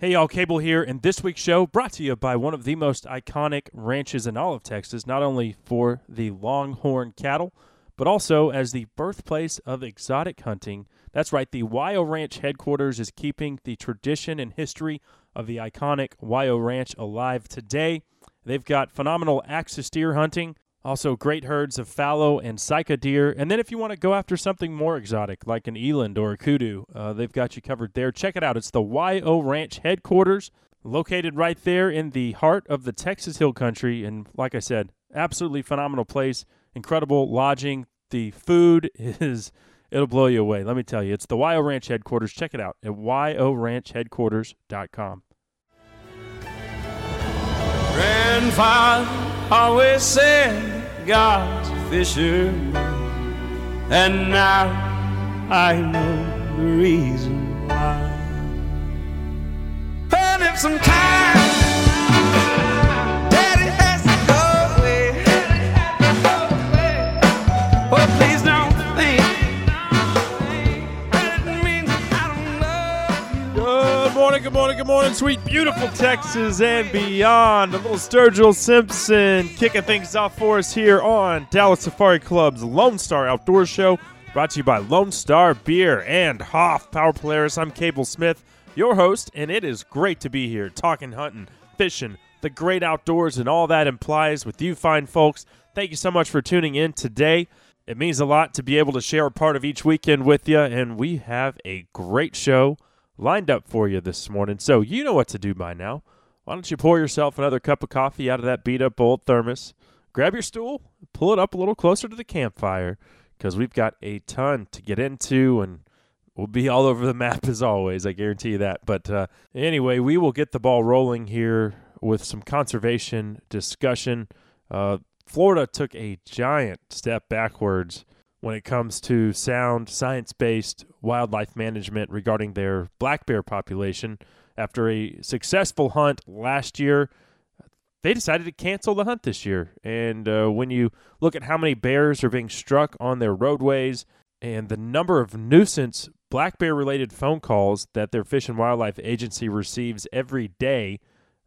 Hey, y'all, Cable here, and this week's show brought to you by one of the most iconic ranches in all of Texas, not only for the Longhorn cattle, but also as the birthplace of exotic hunting. That's right, the Y.O. Ranch headquarters is keeping the tradition and history of the iconic Y.O. Ranch alive today. They've got phenomenal axis deer hunting, also great herds of fallow and sika deer. And then if you want to go after something more exotic, like an eland or a kudu, uh, they've got you covered there. Check it out. It's the Y.O. Ranch headquarters, located right there in the heart of the Texas Hill Country. And like I said, absolutely phenomenal place, incredible lodging. The food is. It'll blow you away. Let me tell you. It's the Y.O. Ranch headquarters. Check it out at yoranchheadquarters.com. Grandfather always said God's a fisherman, and now I know the reason why. But if sometimes morning, good morning, good morning, sweet, beautiful Texas and beyond. A little Sturgill Simpson kicking things off for us here on Dallas Safari Club's Lone Star Outdoor Show, brought to you by Lone Star Beer and Hoffpauir Polaris. I'm Cable Smith, your host, and it is great to be here talking hunting, fishing, the great outdoors, and all that implies with you fine folks. Thank you so much for tuning in today. It means a lot to be able to share a part of each weekend with you, and we have a great show lined up for you this morning. So you know what to do by now. Why don't you pour yourself another cup of coffee out of that beat up old thermos? Grab your stool, pull it up a little closer to the campfire, because we've got a ton to get into and we'll be all over the map as always. I guarantee you that. But uh, anyway, we will get the ball rolling here with some conservation discussion. Uh, Florida took a giant step backwards when it comes to sound, science based wildlife management regarding their black bear population. After a successful hunt last year, they decided to cancel the hunt this year. And uh, when you look at how many bears are being struck on their roadways and the number of nuisance black bear related phone calls that their Fish and Wildlife Agency receives every day,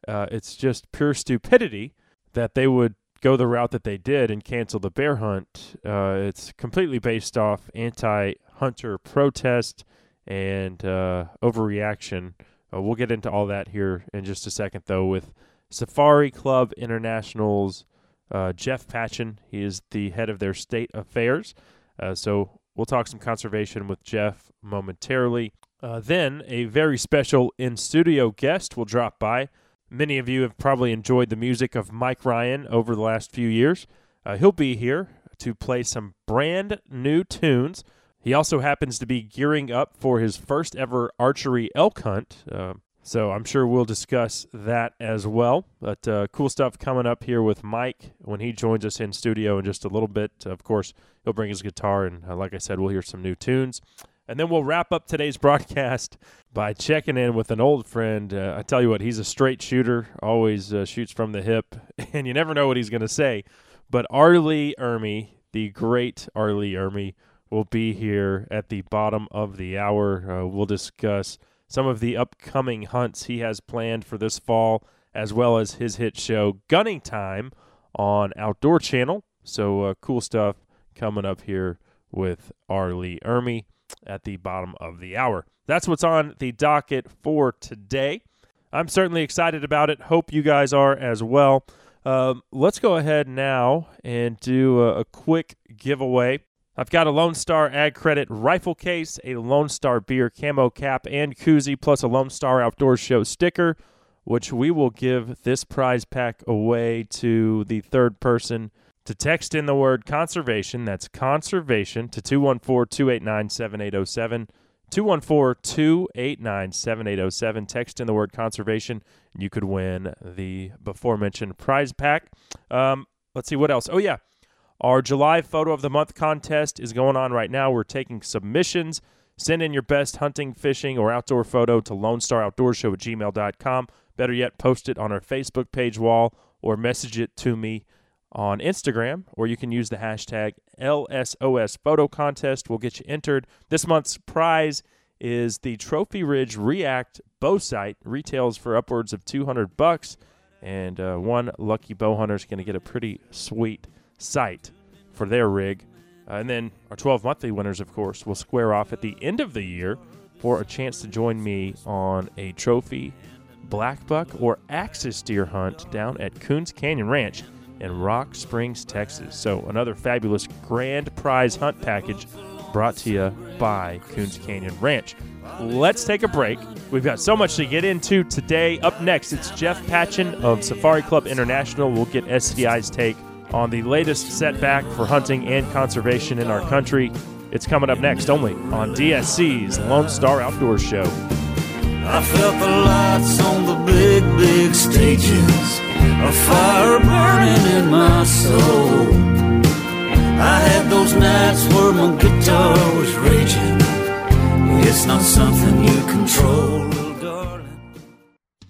uh, it's just pure stupidity that they would go the route that they did and cancel the bear hunt. Uh, it's completely based off anti hunter protest and uh, overreaction. Uh, we'll get into all that here in just a second, though, with Safari Club International's uh, Jeff Patchen. He is the head of their state affairs. Uh, so we'll talk some conservation with Jeff momentarily. Uh, then a very special in studio guest will drop by. Many of you have probably enjoyed the music of Mike Ryan over the last few years. Uh, he'll be here to play some brand new tunes. He also happens to be gearing up for his first ever archery elk hunt. Uh, so I'm sure we'll discuss that as well. But uh, cool stuff coming up here with Mike when he joins us in studio in just a little bit. Of course, he'll bring his guitar, and uh, like I said, we'll hear some new tunes. And then we'll wrap up today's broadcast by checking in with an old friend. Uh, I tell you what, he's a straight shooter, always uh, shoots from the hip, and you never know what he's going to say. But R. Lee Ermey, the great R. Lee Ermey, will be here at the bottom of the hour. Uh, we'll discuss some of the upcoming hunts he has planned for this fall, as well as his hit show GunnyTime on Outdoor Channel. So uh, cool stuff coming up here with R. Lee Ermey at the bottom of the hour. That's what's on the docket for today. I'm certainly excited about it. Hope you guys are as well. Um, let's go ahead now and do a, a quick giveaway. I've got a Lone Star Ag Credit rifle case, a Lone Star beer camo cap and koozie, plus a Lone Star Outdoor Show sticker, which we will give this prize pack away to the third person to text in the word conservation. That's conservation to 214 289 7807. 214 289 7807. Text in the word conservation. And You could win the before mentioned prize pack. Um, let's see what else. Oh, yeah. Our July Photo of the Month contest is going on right now. We're taking submissions. Send in your best hunting, fishing, or outdoor photo to Lone Star Outdoor Show at gmail.com. Better yet, post it on our Facebook page wall or message it to me on Instagram, or you can use the hashtag LSOS Photo Contest. We'll get you entered. This month's prize is the Trophy Ridge React bow sight. Retails for upwards of 200 bucks, and uh, one lucky bow hunter is going to get a pretty sweet sight for their rig. Uh, and then our 12 monthly winners, of course, will square off at the end of the year for a chance to join me on a trophy black buck or axis deer hunt down at Coons Canyon Ranch in Rock Springs, Texas. So, another fabulous grand prize hunt package brought to you by Coons Canyon Ranch. Let's take a break. We've got so much to get into today. Up next, it's Jeff Patchen of Safari Club International. We'll get SCI's take on the latest setback for hunting and conservation in our country. It's coming up next only on DSC's Lone Star Outdoor Show. I felt the lights on the big, big stages, a fire burning in my soul. I had those nights where my guitar was raging. It's not something you control.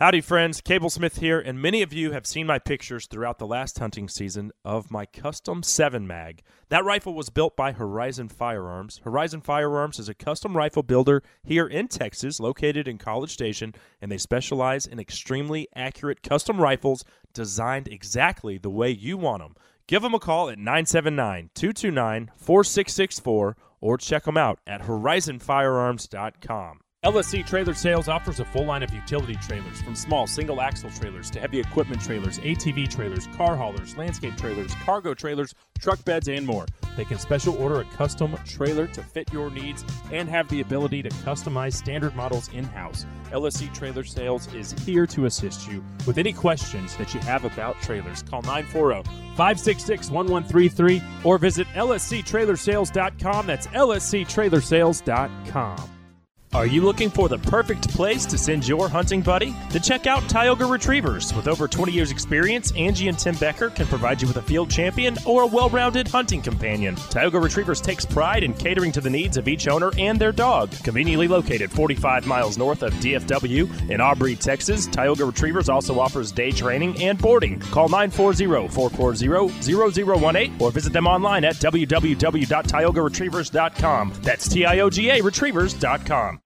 Howdy, friends. Cable Smith here, and many of you have seen my pictures throughout the last hunting season of my custom 7 mag. That rifle was built by Horizon Firearms. Horizon Firearms is a custom rifle builder here in Texas, located in College Station, and they specialize in extremely accurate custom rifles designed exactly the way you want them. Give them a call at 979 229 4664 or check them out at horizonfirearms.com. LSC Trailer Sales offers a full line of utility trailers, from small single axle trailers to heavy equipment trailers, ATV trailers, car haulers, landscape trailers, cargo trailers, truck beds, and more. They can special order a custom trailer to fit your needs and have the ability to customize standard models in house. LSC Trailer Sales is here to assist you with any questions that you have about trailers. Call 940 566 1133 or visit lsctrailersales.com. That's lsctrailersales.com. Are you looking for the perfect place to send your hunting buddy? Then check out Tioga Retrievers. With over 20 years' experience, Angie and Tim Becker can provide you with a field champion or a well rounded hunting companion. Tioga Retrievers takes pride in catering to the needs of each owner and their dog. Conveniently located 45 miles north of DFW in Aubrey, Texas, Tioga Retrievers also offers day training and boarding. Call 940 440 0018 or visit them online at www.tiogaretrievers.com. That's T I O G A Retrievers.com.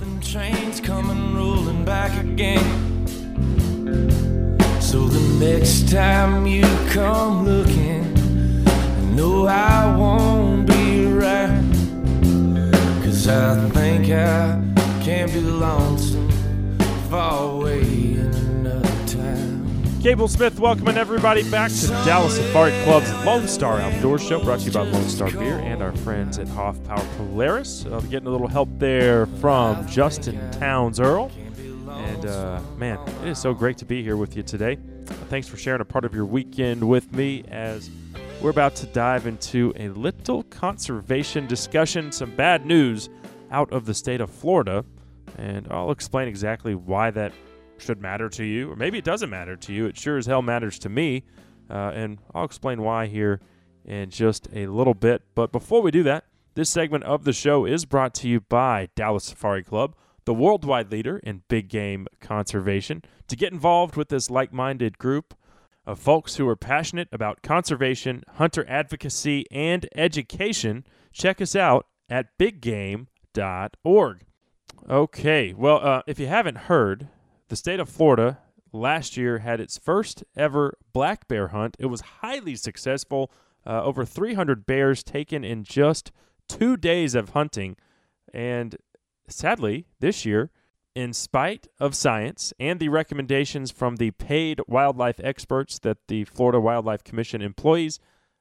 Them trains coming rolling back again. So the next time you come looking, I know I won't be around. Cause I think I can't be lonesome far away Cable Smith welcoming everybody back to Dallas Safari Club's Lone Star Outdoor Show, brought to you by Lone Star Beer and our friends at Hoffpauir Polaris. Uh, getting a little help there from Justin Townes Earle. And uh, man, it is so great to be here with you today. Thanks for sharing a part of your weekend with me as we're about to dive into a little conservation discussion. Some bad news out of the state of Florida. And I'll explain exactly why that should matter to you, or maybe it doesn't matter to you. It sure as hell matters to me, uh, and I'll explain why here in just a little bit. But before we do that, this segment of the show is brought to you by Dallas Safari Club, the worldwide leader in big game conservation. To get involved with this like minded group of folks who are passionate about conservation, hunter advocacy, and education, check us out at biggame.org. Okay, well, uh, if you haven't heard, the state of Florida last year had its first ever black bear hunt. It was highly successful. Uh, over 300 bears taken in just two days of hunting. And sadly, this year, in spite of science and the recommendations from the paid wildlife experts that the Florida Wildlife Commission employs,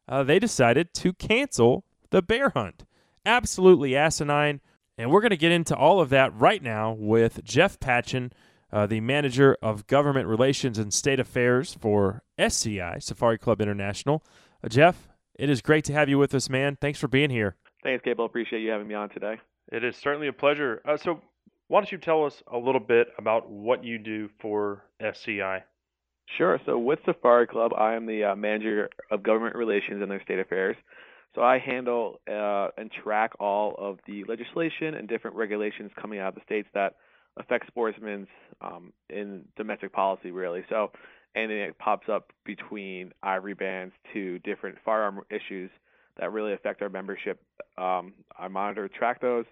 uh, they decided to cancel the bear hunt. Absolutely asinine. And we're going to get into all of that right now with Jeff Patchen, uh, the manager of government relations and state affairs for SCI, Safari Club International. Uh, Jeff, it is great to have you with us, man. Thanks for being here. Thanks, Cable. Appreciate you having me on today. It is certainly a pleasure. Uh, so, why don't you tell us a little bit about what you do for SCI? Sure. So with Safari Club, I am the uh, manager of government relations and their state affairs. So I handle uh, and track all of the legislation and different regulations coming out of the states that affect sportsmen's um, in domestic policy, really. So anything that pops up between ivory bands to different firearm issues that really affect our membership, um, I monitor, track those,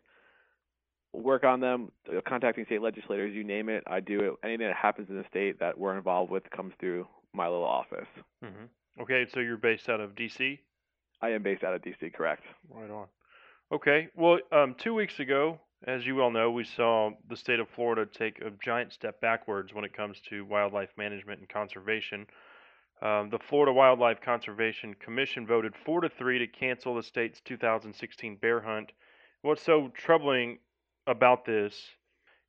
work on them, contacting state legislators, you name it, I do it. Anything that happens in the state that we're involved with comes through my little office. Mm-hmm. Okay, so you're based out of D.C. I am based out of DC, correct? Right on. Okay, well, um, two weeks ago, as you well know, we saw the state of Florida take a giant step backwards when it comes to wildlife management and conservation. Um, the Florida Wildlife Conservation Commission voted four to three to cancel the state's 2016 bear hunt. What's so troubling about this,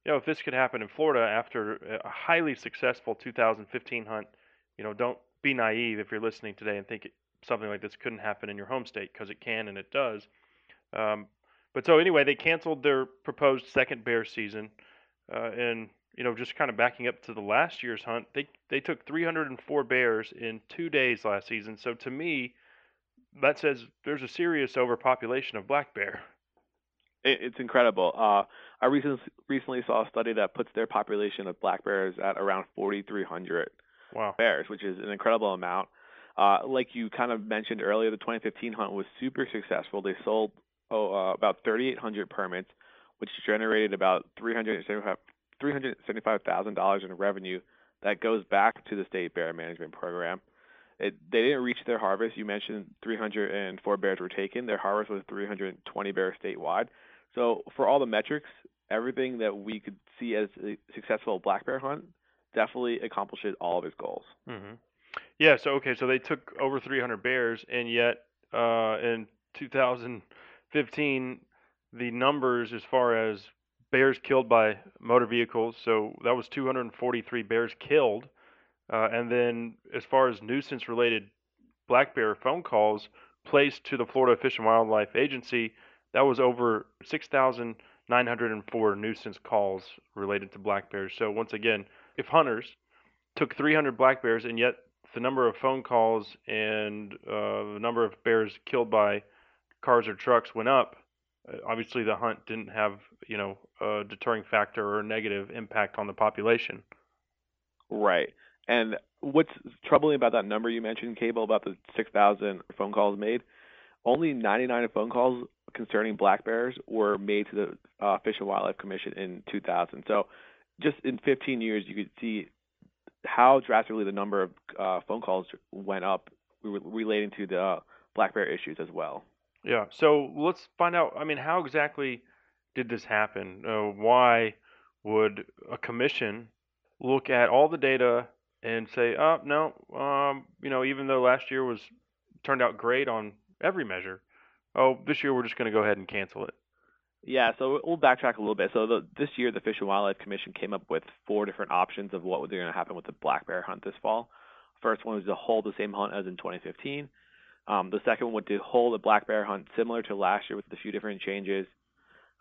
you know, if this could happen in Florida after a highly successful 2015 hunt, you know, don't be naive if you're listening today and think something like this couldn't happen in your home state because it can and it does. Um, but so anyway, they canceled their proposed second bear season, uh, and you know, just kind of backing up to the last year's hunt, they they took 304 bears in two days last season. So to me, that says there's a serious overpopulation of black bear. It's incredible. Uh, I recently recently saw a study that puts their population of black bears at around 4,300 Wow. bears, which is an incredible amount. Uh, like you kind of mentioned earlier, the 2015 hunt was super successful. They sold oh, uh, about 3,800 permits, which generated about 375 $375,000 in revenue that goes back to the state bear management program. It, they didn't reach their harvest. You mentioned 304 bears were taken. Their harvest was 320 bears statewide. So for all the metrics, everything that we could see as a successful black bear hunt definitely accomplishes all of its goals. hmm Yeah. So okay. So they took over 300 bears, and yet uh, in 2015, the numbers as far as bears killed by motor vehicles, so that was 243 bears killed, uh, and then as far as nuisance-related black bear phone calls placed to the Florida Fish and Wildlife Agency, that was over 6,904 nuisance calls related to black bears. So once again, if hunters took 300 black bears and yet the number of phone calls and uh, the number of bears killed by cars or trucks went up, uh, obviously the hunt didn't have you know a deterring factor or negative impact on the population. Right. And what's troubling about that number you mentioned, Cable, about the 6,000 phone calls made, only 99 phone calls concerning black bears were made to the uh, Fish and Wildlife Commission in 2000. So just in 15 years, you could see how drastically the number of uh, phone calls went up relating to the uh, black bear issues as well. Yeah. So let's find out. I mean, how exactly did this happen? Uh, why would a commission look at all the data and say, "Oh no, um, you know, even though last year was turned out great on every measure, oh, this year we're just going to go ahead and cancel it." Yeah, so we'll backtrack a little bit. So the, this year, the Fish and Wildlife Commission came up with four different options of what was going to happen with the black bear hunt this fall. First one was to hold the same hunt as in 2015. Um, the second one would to hold a black bear hunt similar to last year with a few different changes.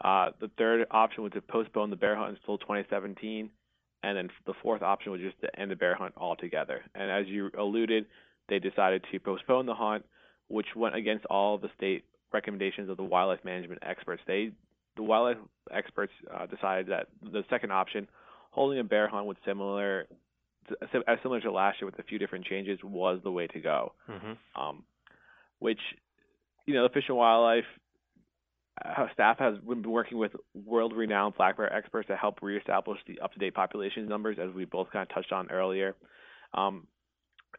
Uh, the third option was to postpone the bear hunt until 2017, and then the fourth option was just to end the bear hunt altogether. And as you alluded, they decided to postpone the hunt, which went against all the state recommendations of the wildlife management experts. They the wildlife experts uh, decided that the second option, holding a bear hunt with similar, as similar to last year with a few different changes, was the way to go. Mm-hmm. Um, which, you know, the Fish and Wildlife uh, staff has been working with world-renowned black bear experts to help reestablish the up-to-date population numbers, as we both kind of touched on earlier. Um,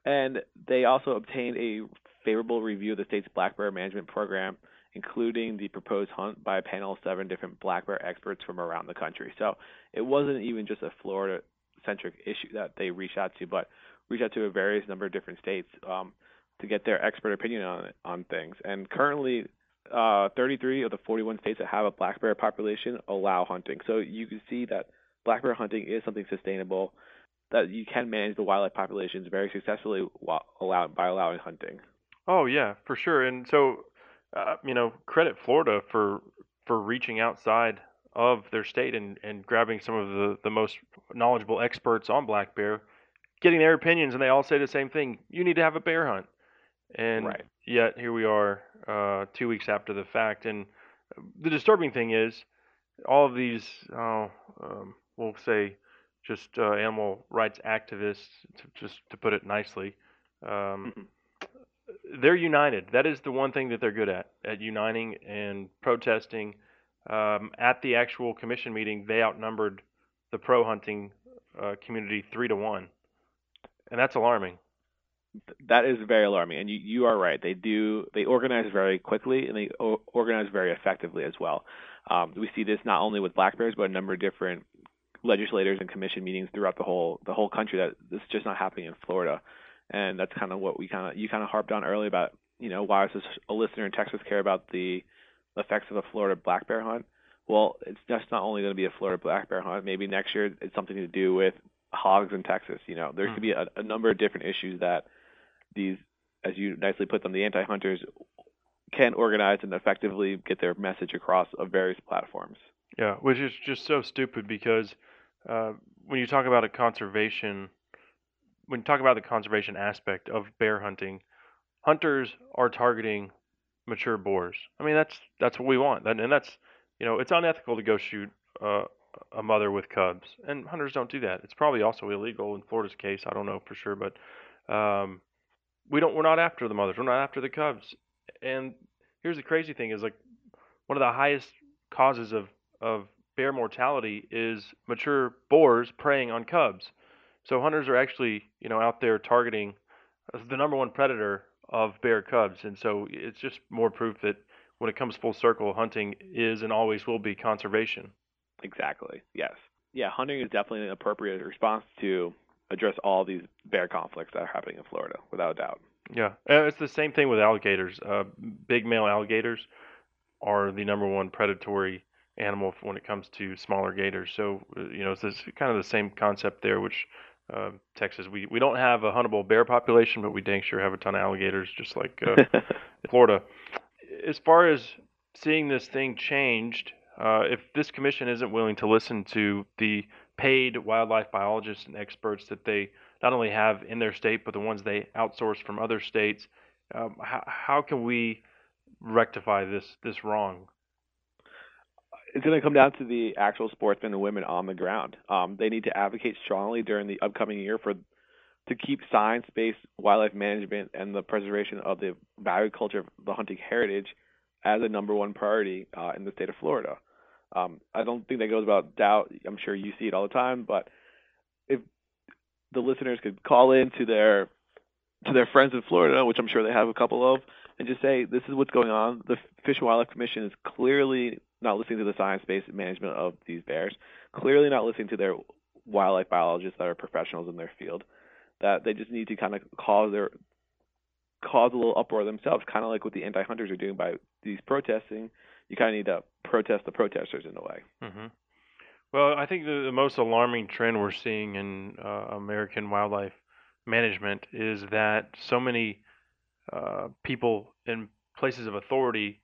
and they also obtained a favorable review of the state's black bear management program including the proposed hunt by a panel of seven different black bear experts from around the country. So it wasn't even just a Florida centric issue that they reached out to, but reached out to a various number of different states um, to get their expert opinion on on things. And currently, uh, 33 of the 41 states that have a black bear population allow hunting. So you can see that black bear hunting is something sustainable that you can manage the wildlife populations very successfully while by allowing hunting. Oh yeah, for sure. And so uh, you know, credit Florida for for reaching outside of their state and, and grabbing some of the, the most knowledgeable experts on black bear, getting their opinions, and they all say the same thing: you need to have a bear hunt. And Right. yet here we are, uh, two weeks after the fact. And the disturbing thing is, all of these, oh, um, we'll say, just uh, animal rights activists, to, just to put it nicely, um, Mhm. they're united. That is the one thing that they're good at, at uniting and protesting. Um, at the actual commission meeting, they outnumbered the pro hunting uh, community three to one, and that's alarming. That is very alarming. And you, you are right. They do they organize very quickly and they o- organize very effectively as well. Um, we see this not only with black bears, but a number of different legislators and commission meetings throughout the whole the whole country. That this is just not happening in Florida, and that's kind of what we kind of you kind of harped on earlier about you know why does a listener in Texas care about the effects of a Florida black bear hunt? Well, it's just not only going to be a Florida black bear hunt. Maybe next year it's something to do with hogs in Texas. You know, there Hmm. could be a, a number of different issues that these, as you nicely put them, the anti-hunters can organize and effectively get their message across of various platforms. Yeah, which is just so stupid because uh, when you talk about a conservation, when you talk about the conservation aspect of bear hunting, hunters are targeting mature boars. I mean, that's that's what we want, and, that's you know, it's unethical to go shoot uh, a mother with cubs, and hunters don't do that. It's probably also illegal in Florida's case. I don't know for sure, but um, we don't. We're not after the mothers. We're not after the cubs. And here's the crazy thing: is like one of the highest causes of of bear mortality is mature boars preying on cubs. So hunters are actually, you know, out there targeting uh, the number one predator of bear cubs, and so it's just more proof that when it comes full circle, hunting is and always will be conservation. Exactly. Yes. Yeah, hunting is definitely an appropriate response to address all these bear conflicts that are happening in Florida, without a doubt. Yeah, it's the same thing with alligators. Uh, big male alligators are the number one predatory animal when it comes to smaller gators. So uh, you know, it's this, kind of the same concept there. Which uh, Texas, we we don't have a huntable bear population, but we dang sure have a ton of alligators, just like uh, Florida. As far as seeing this thing changed, uh, if this commission isn't willing to listen to the paid wildlife biologists and experts that they not only have in their state, but the ones they outsource from other states, um, how, how can we rectify this this wrong? it's going to come down to the actual sportsmen and women on the ground. Um, they need to advocate strongly during the upcoming year for to keep science-based wildlife management and the preservation of the valued culture of the hunting heritage as a number one priority uh, in the state of Florida. Um, I don't think that goes without doubt. I'm sure you see it all the time, but if the listeners could call in to their to their friends in Florida, which I'm sure they have a couple of, and just say this is what's going on. The Fish and Wildlife Commission is clearly not listening to the science-based management of these bears. Clearly not listening to their wildlife biologists that are professionals in their field. That they just need to kind of cause their cause a little uproar themselves, kind of like what the anti-hunters are doing by these protesting. You kind of need to protest the protesters in a way. hmm Well, I think the, the most alarming trend we're seeing in uh, American wildlife management is that so many uh, people in places of authority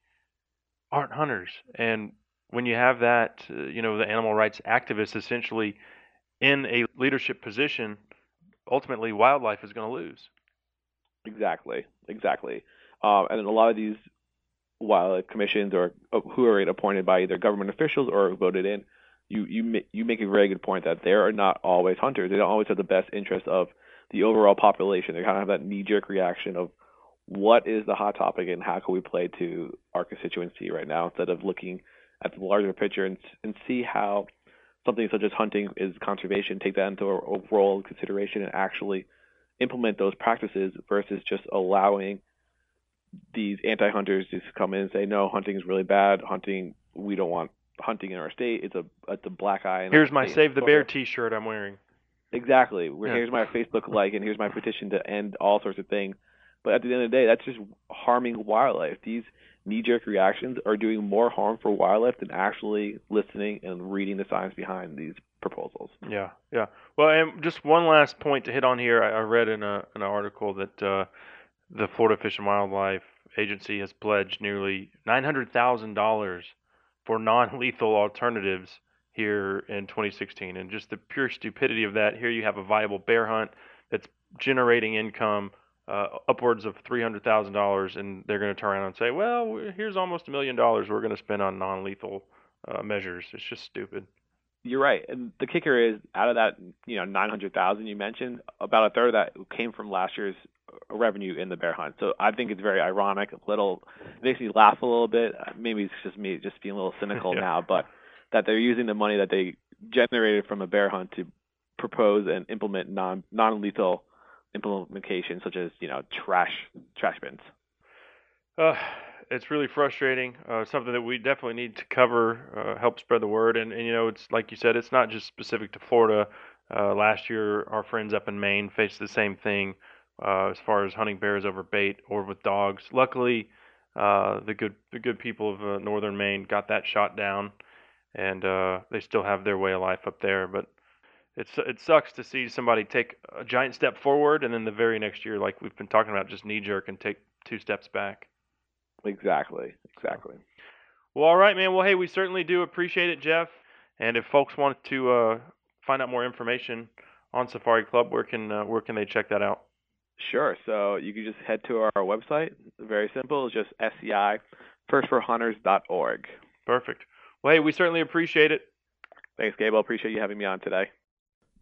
aren't hunters, and when you have that, uh, you know, the animal rights activists essentially in a leadership position, ultimately wildlife is going to lose. Exactly, exactly. Um, and in a lot of these wildlife commissions or who are appointed by either government officials or voted in, you you you make a very good point that they are not always hunters. They don't always have the best interest of the overall population. They kind of have that knee jerk reaction of what is the hot topic and how can we play to our constituency right now instead of looking at the larger picture and and see how something such as hunting is conservation, take that into a overall consideration and actually implement those practices versus just allowing these anti-hunters just come in and say, no, hunting is really bad. Hunting, we don't want hunting in our state. It's a it's a black eye. Here's my state." Save the Bear T-shirt I'm wearing. Exactly. Where Yeah. Here's my Facebook like, and here's my petition to end all sorts of things. But at the end of the day, that's just harming wildlife. These knee-jerk reactions are doing more harm for wildlife than actually listening and reading the science behind these proposals. Yeah, yeah. Well, and just one last point to hit on here. I, I read in a an article that uh, the Florida Fish and Wildlife Agency has pledged nearly nine hundred thousand dollars for non-lethal alternatives here in 2016, and just the pure stupidity of that. Here you have a viable bear hunt that's generating income uh, upwards of three hundred thousand dollars, and they're going to turn around and say, "Well, here's almost a million dollars we're going to spend on non-lethal uh, measures." It's just stupid. You're right, and the kicker is out of that, you know, nine hundred thousand you mentioned, about a third of that came from last year's revenue in the bear hunt. So I think it's very ironic, a little it makes me laugh a little bit. Maybe it's just me just being a little cynical Yeah. now, but that they're using the money that they generated from a bear hunt to propose and implement non non lethal implementation such as, you know, trash trash bins. Uh, it's really frustrating. Uh, something that we definitely need to cover, uh, help spread the word. And, and you know, it's like you said, it's not just specific to Florida. Uh, last year, our friends up in Maine faced the same thing uh, as far as hunting bears over bait or with dogs. Luckily, uh, the good the good people of uh, northern Maine got that shot down, and uh, they still have their way of life up there. But it's it sucks to see somebody take a giant step forward and then the very next year, like we've been talking about, just knee jerk and take two steps back. Exactly. Exactly. Well, all right, man. Well, hey, we certainly do appreciate it, Jeff. And if folks want to uh, find out more information on Safari Club, where can uh, where can they check that out? Sure. So you can just head to our website. Very simple. It's just SCI, firstforhunters.org. Perfect. Well, hey, we certainly appreciate it. Thanks, Gabe. I appreciate you having me on today.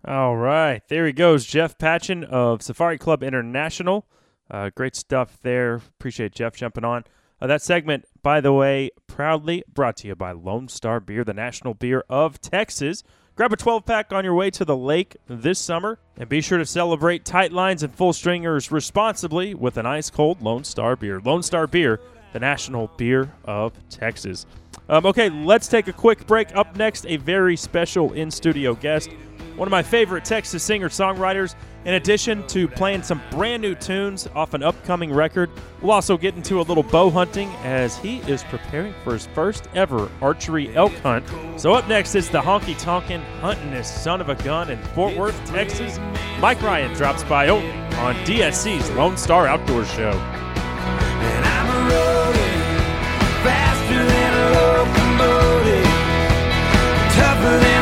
All right, there he goes, Jeff Patchen of Safari Club International. Uh, great stuff there. Appreciate Jeff jumping on. Uh, that segment, by the way, proudly brought to you by Lone Star Beer, the national beer of Texas. Grab a 12 pack on your way to the lake this summer, and be sure to celebrate tight lines and full stringers responsibly with an ice cold Lone Star beer. Lone Star Beer, the national beer of Texas. Um, okay, let's take a quick break. Up next, a very special in studio guest one of my favorite Texas singer songwriters. In addition to playing some brand new tunes off an upcoming record, we'll also get into a little bow hunting as he is preparing for his first ever archery elk hunt. So, up next is the honky tonkin' huntingest son of a gun in Fort Worth, Texas. Mike Ryan drops by on DSC's Lone Star Outdoor Show. And I'm a faster than a locomotive, tougher than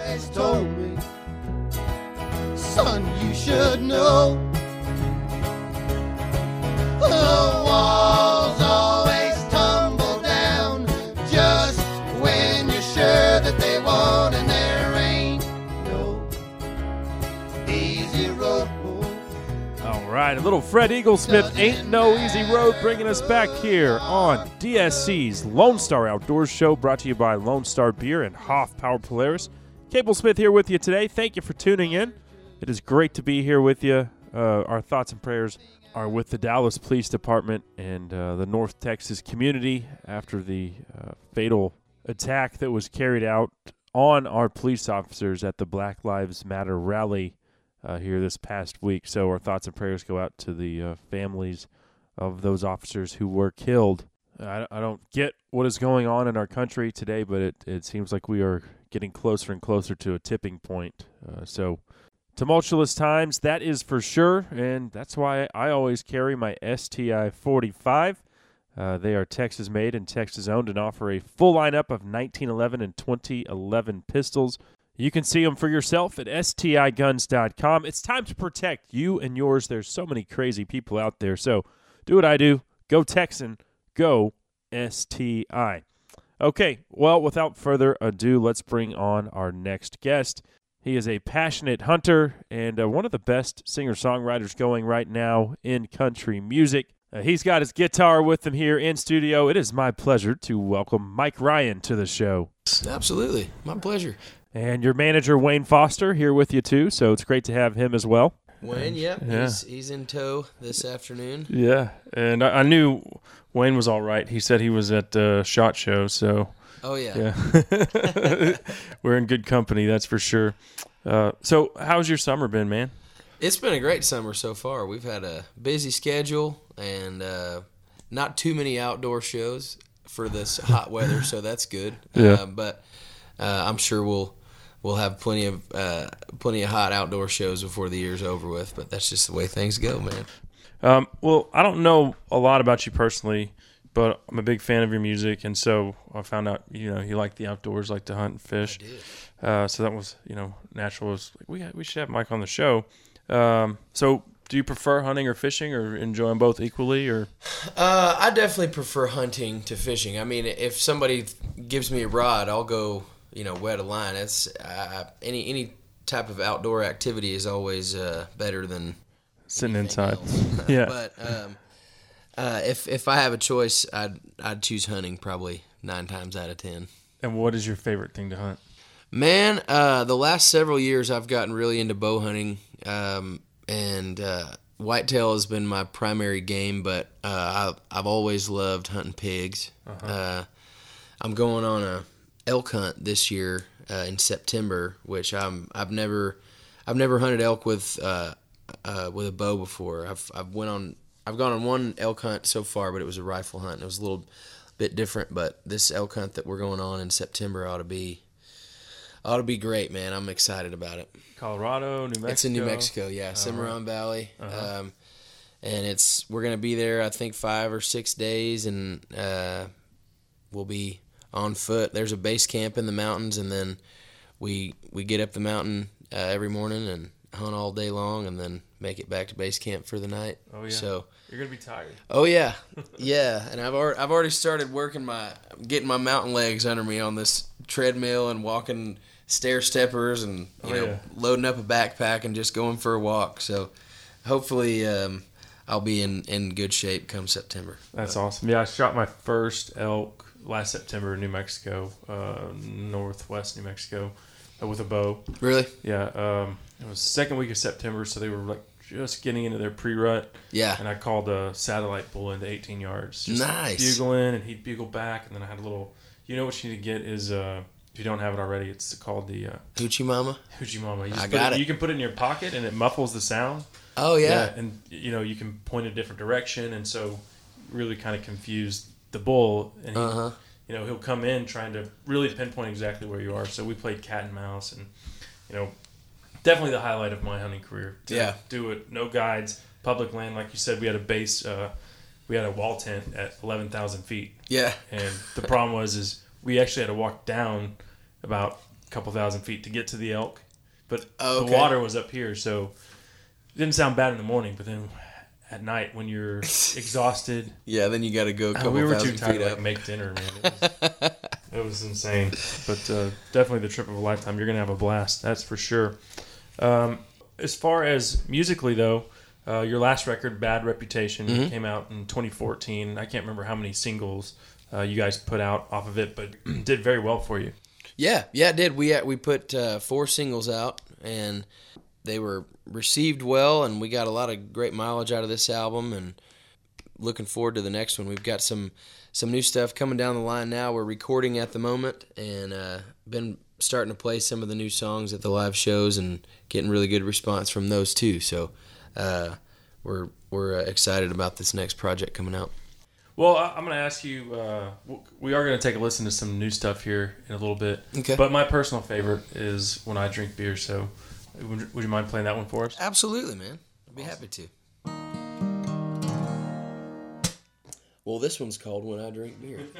Always told me, son, you should know. The walls always tumble down just when you're sure that they won't, and there ain't no easy road. All right, a little Fred Eaglesmith, Ain't No Easy Road, bringing us back here on DSC's Lone Star Outdoors Show, brought to you by Lone Star Beer and Hoffpauir Polaris. Cable Smith here with you today. Thank you for tuning in. It is great to be here with you. Uh, our thoughts and prayers are with the Dallas Police Department and uh, the North Texas community after the uh, fatal attack that was carried out on our police officers at the Black Lives Matter rally uh, here this past week. So our thoughts and prayers go out to the uh, families of those officers who were killed. I, I don't get what is going on in our country today, but it, it seems like we are getting closer and closer to a tipping point. Uh, so tumultuous times, that is for sure, and that's why I always carry my STI 45. Uh, they are Texas made and Texas owned and offer a full lineup of 1911 and 2011 pistols. You can see them for yourself at stiguns.com. It's time to protect you and yours. There's so many crazy people out there. So do what I do. Go Texan. Go STI. Okay, well, without further ado, let's bring on our next guest. He is a passionate hunter and uh, one of the best singer songwriters going right now in country music. Uh, he's got his guitar with him here in studio. It is my pleasure to welcome Mike Ryan to the show. Absolutely. My pleasure. And your manager, Wayne Foster, here with you too. So it's great to have him as well. Wayne, yep. Yeah. He's, he's in tow this afternoon. Yeah, and I, I knew Wayne was all right. He said he was at uh, Shot Show, so Oh, yeah. yeah, we're in good company, that's for sure. Uh, so, how's your summer been, man? It's been a great summer so far. We've had a busy schedule and uh, not too many outdoor shows for this hot weather, so that's good. Yeah. Uh, but uh, I'm sure we'll we'll have plenty of uh, plenty of hot outdoor shows before the year's over with. But that's just the way things go, man. Um, well, I don't know a lot about you personally, but I'm a big fan of your music, and so I found out you know you like the outdoors, like to hunt and fish. Uh, so that was you know natural. Was like we we should have Mike on the show. Um, so do you prefer hunting or fishing, or enjoy them both equally, or Uh, I definitely prefer hunting to fishing. I mean, if somebody gives me a rod, I'll go, you know, wet a line. It's uh, any any type of outdoor activity is always uh, better than sitting inside? Yeah. but um, uh, if if I have a choice, I'd I'd choose hunting probably nine times out of ten. And what is your favorite thing to hunt? Man, uh, the last several years I've gotten really into bow hunting, um, and uh, whitetail has been my primary game. But uh, I, I've always loved hunting pigs. uh I'm going on a elk hunt this year uh, in September, which I'm I've never I've never hunted elk with uh, uh, with a bow before. I've I've went on I've gone on one elk hunt so far, but it was a rifle hunt. It was a little bit different, but this elk hunt that we're going on in September ought to be ought to be great, man. I'm excited about it. Colorado, New Mexico. Uh-huh. It's in New Mexico, yeah, Cimarron Valley, um, and it's we're gonna be there. I think five or six days, and uh, we'll be on foot. There's a base camp in the mountains, and then we we get up the mountain uh, every morning and hunt all day long, and then make it back to base camp for the night. Oh yeah. So. You're gonna be tired. Oh yeah, yeah, and I've already I've already started working my getting my mountain legs under me on this treadmill and walking stair steppers and you Oh, know yeah. loading up a backpack and just going for a walk. So hopefully um, I'll be in in good shape come September. That's awesome. Yeah, I shot my first elk last September in New Mexico, uh, northwest New Mexico, uh, with a bow. Really? Yeah, um, it was second week of September, so they were like just getting into their pre-rut, Yeah. and I called a satellite bull into 18 yards. Just Nice. Bugling, and he'd bugle back, and then I had a little. You know what you need to get is uh, if you don't have it already, it's called the uh, Hoochie Mama. Hoochie Mama. You just I got it. You can put it in your pocket, and it muffles the sound. Oh yeah. and you know you can point a different direction, and so really kind of confuse the bull, and he, Uh-huh. you know he'll come in trying to really pinpoint exactly where you are. So we played cat and mouse, and you know definitely the highlight of my hunting career. Yeah. do it, no guides, public land, like you said. We had a base, uh, we had a wall tent at eleven thousand feet, Yeah. and the problem was is we actually had to walk down about a couple thousand feet to get to the elk, but Oh, Okay. the water was up here, so it didn't sound bad in the morning, but then at night when you're exhausted, Yeah. Then you got to go a uh, couple we were too tired to like make dinner, man. It was, it was insane, but uh, definitely the trip of a lifetime. You're gonna have a blast, that's for sure. Um, as far as musically though, Uh, your last record, Bad Reputation, Mm-hmm. came out in 2014. I can't remember how many singles uh, you guys put out off of it, but did very well for you. Yeah, yeah, it did. We we put uh, four singles out, and they were received well, and we got a lot of great mileage out of this album. And looking forward to the next one. We've got some some new stuff coming down the line now. We're recording at the moment, and uh, been starting to play some of the new songs at the live shows, and getting really good response from those too. So uh, we're we're uh, excited about this next project coming out. Well, I'm going to ask you. Uh, we are going to take a listen to some new stuff here in a little bit. Okay. But my personal favorite is when I drink beer. So, would, would you mind playing that one for us? Absolutely, man. I'd be happy to. Well, this one's called When I Drink Beer.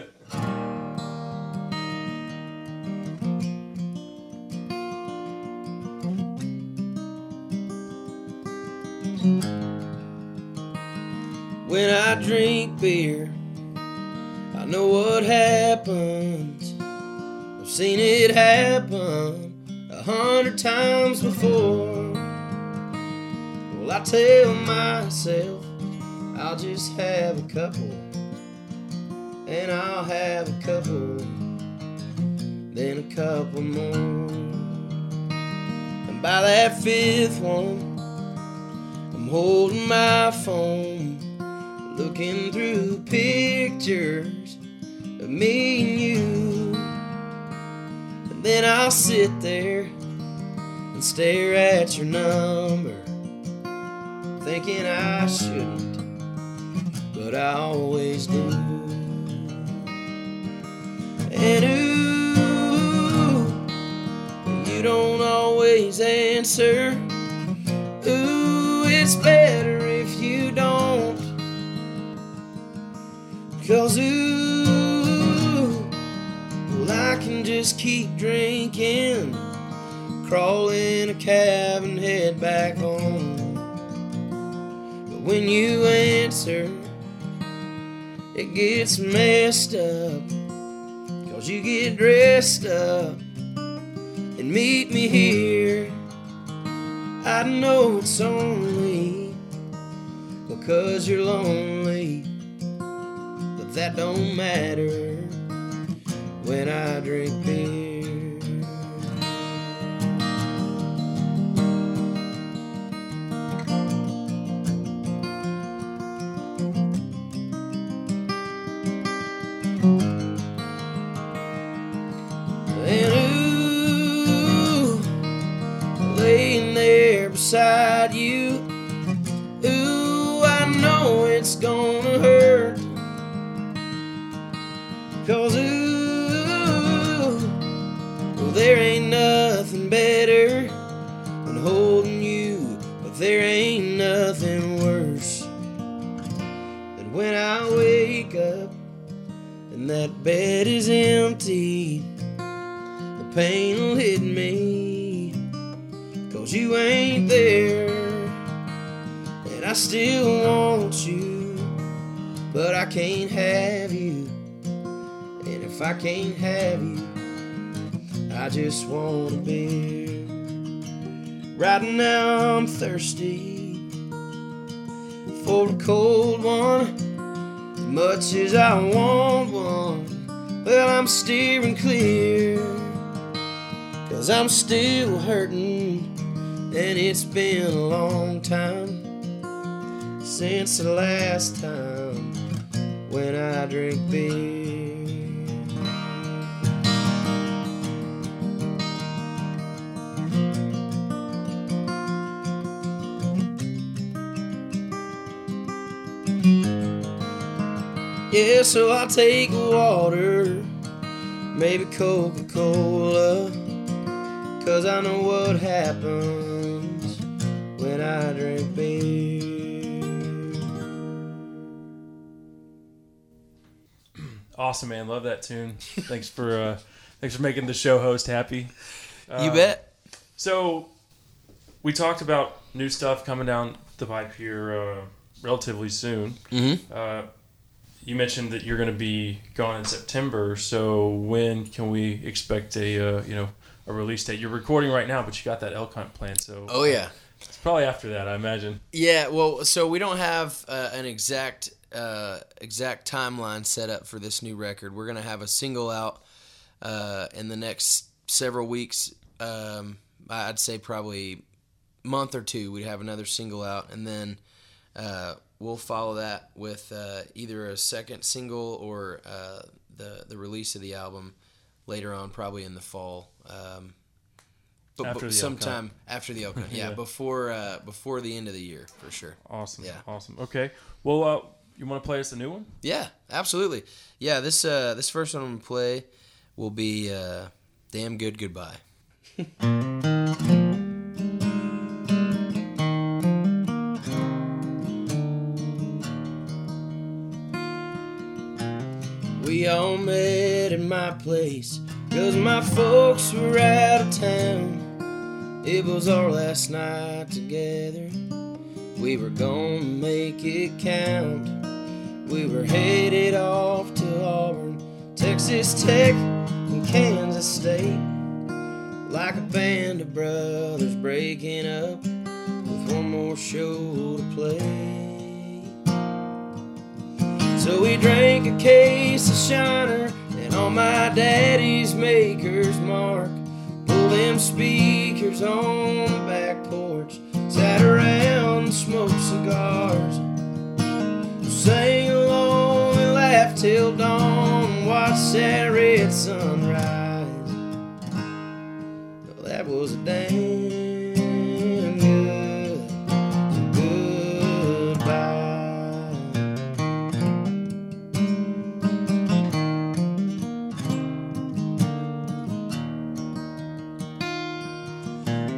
when I drink beer, I know what happens. I've seen it happen a hundred times before. Well, I tell myself I'll just have a couple, and I'll have a couple, then a couple more. And by that fifth one, I'm holding my phone, looking through pictures of me and you. Then I'll sit there and stare at your number, thinking I shouldn't, but I always do. And ooh, you don't always answer. Ooh, it's better if you don't. Cause ooh, can just keep drinking, crawl in a cab and head back home. But when you answer, it gets messed up. Cause you get dressed up and meet me here. I know it's only because you're lonely, but that don't matter when I drink beer. But I can't have you. And if I can't have you, I just want a beer. Right now I'm thirsty for a cold one. Much as I want one, well, I'm steering clear. Cause I'm still hurting, and it's been a long time since the last time when I drink beer. Yeah, so I'll take water, maybe Coca Cola, cause I know what happens when I drink beer. Awesome, man. Love that tune. Thanks for uh, thanks for making the show host happy. You Uh, bet. So, we talked about new stuff coming down the pipe here uh, relatively soon. Mm-hmm. Uh, you mentioned that you're going to be gone in September. So, when can we expect a uh, you know a release date? You're recording right now, but you got that Elk Hunt plan. So, Oh yeah. It's probably after that, I imagine. Yeah, well, so we don't have uh, an exact uh, exact timeline set up for this new record. We're gonna have a single out uh, in the next several weeks. Um, I'd say probably month or two. We'd have another single out, and then uh, we'll follow that with uh, either a second single or uh, the the release of the album later on, probably in the fall. Um, but, After but the sometime after the Elkhorn, yeah, Yeah. before uh, before the end of the year for sure. Awesome. Yeah. Awesome. Okay. Well, uh, you want to play us a new one? Yeah, absolutely. Yeah, this uh, this first one I'm gonna play will be uh, "Damn Good Goodbye." We all met at my place, cause my folks were out of town. It was our last night together. We were gonna make it count. We were headed off to Auburn, Texas Tech, and Kansas State. Like a band of brothers breaking up with one more show to play. So we drank a case of Shiner and on my daddy's maker's mark. Pulled them speakers on the back porch, sat around smoked cigars. Sang along and laughed till dawn, watched that red sunrise. Well, that was a damn good goodbye.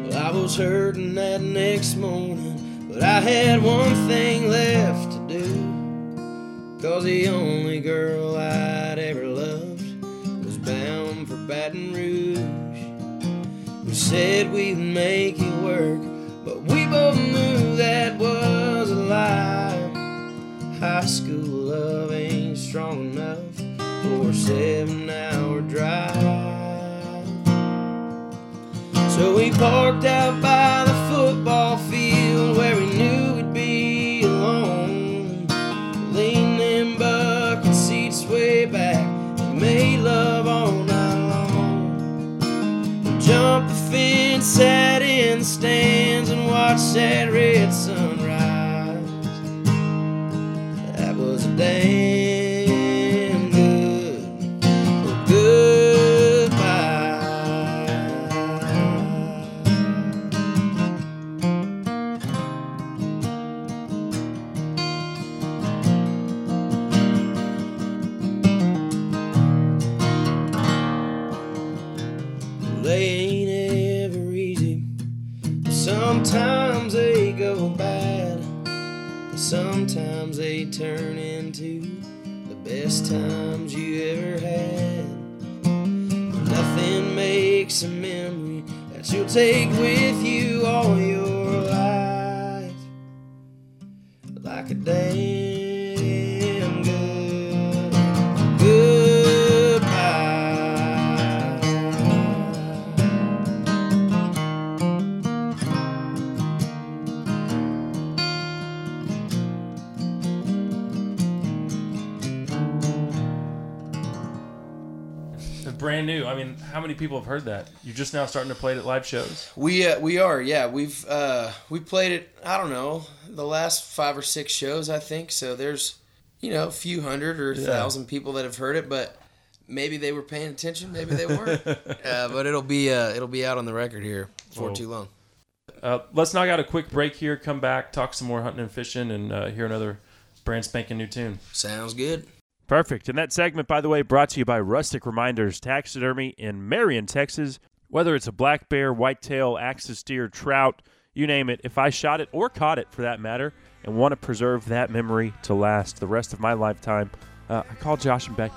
Well, I was hurting that next morning, but I had one thing left. Cause the only girl I'd ever loved was bound for Baton Rouge. We said we'd make it work, but we both knew that was a lie. High school love ain't strong enough for a seven hour drive. So we parked out by the football field sat in the stands and watched that red sunrise. That was a damn times you ever had. Nothing makes a memory that you'll take with you all your life. Like a damn brand new. I mean, how many people have heard that? You're just now starting to play it at live shows. We uh, we are yeah we've uh, we played it I don't know the last five or six shows I think so there's you know a few hundred or Yeah. thousand people that have heard it but maybe they were paying attention maybe they weren't uh, but it'll be uh, it'll be out on the record here before Whoa. too long Uh, let's knock out a quick break here. Come back, talk some more hunting and fishing, and uh, hear another brand spanking new tune. sounds good Perfect. And that segment, by the way, brought to you by Rustic Reminders Taxidermy in Marion, Texas. Whether it's a black bear, whitetail, axis deer, trout, you name it, if I shot it or caught it for that matter, and want to preserve that memory to last the rest of my lifetime, uh, I call Josh and Becky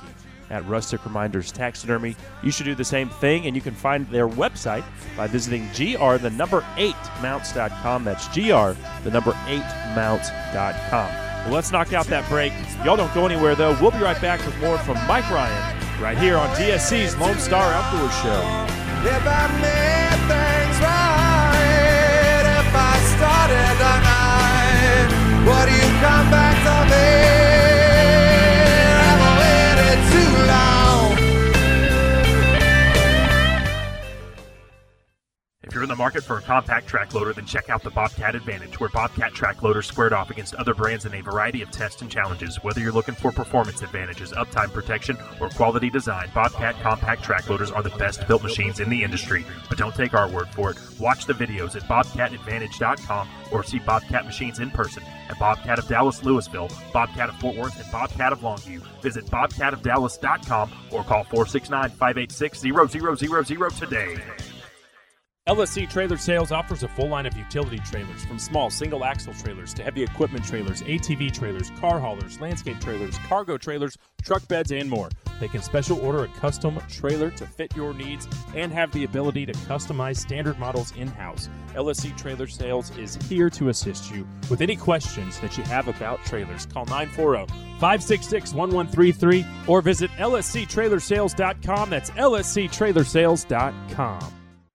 at Rustic Reminders Taxidermy. You should do the same thing, and you can find their website by visiting gr the number 8 mounts.com. That's gr the number 8 mounts.com. Well, let's knock out that break. Y'all don't go anywhere, though. We'll be right back with more from Mike Ryan right here on DSC's Lone Star Outdoor Show. If I made things right, if I started night, you come back? The market for a compact track loader, then check out the Bobcat Advantage, where Bobcat track loaders squared off against other brands in a variety of tests and challenges. Whether you're looking for performance advantages, uptime protection, or quality design, Bobcat compact track loaders are the best built machines in the industry. But don't take our word for it. Watch the videos at bobcatadvantage.com or see Bobcat machines in person at Bobcat of Dallas Lewisville, Bobcat of Fort Worth, and Bobcat of Longview. Visit bobcatofdallas.com or call 469 586 0000 today. LSC Trailer Sales offers a full line of utility trailers from small single axle trailers to heavy equipment trailers, ATV trailers, car haulers, landscape trailers, cargo trailers, truck beds, and more. They can special order a custom trailer to fit your needs and have the ability to customize standard models in house. LSC Trailer Sales is here to assist you with any questions that you have about trailers. Call 940 566 1133 or visit lsctrailersales.com. That's lsctrailersales.com.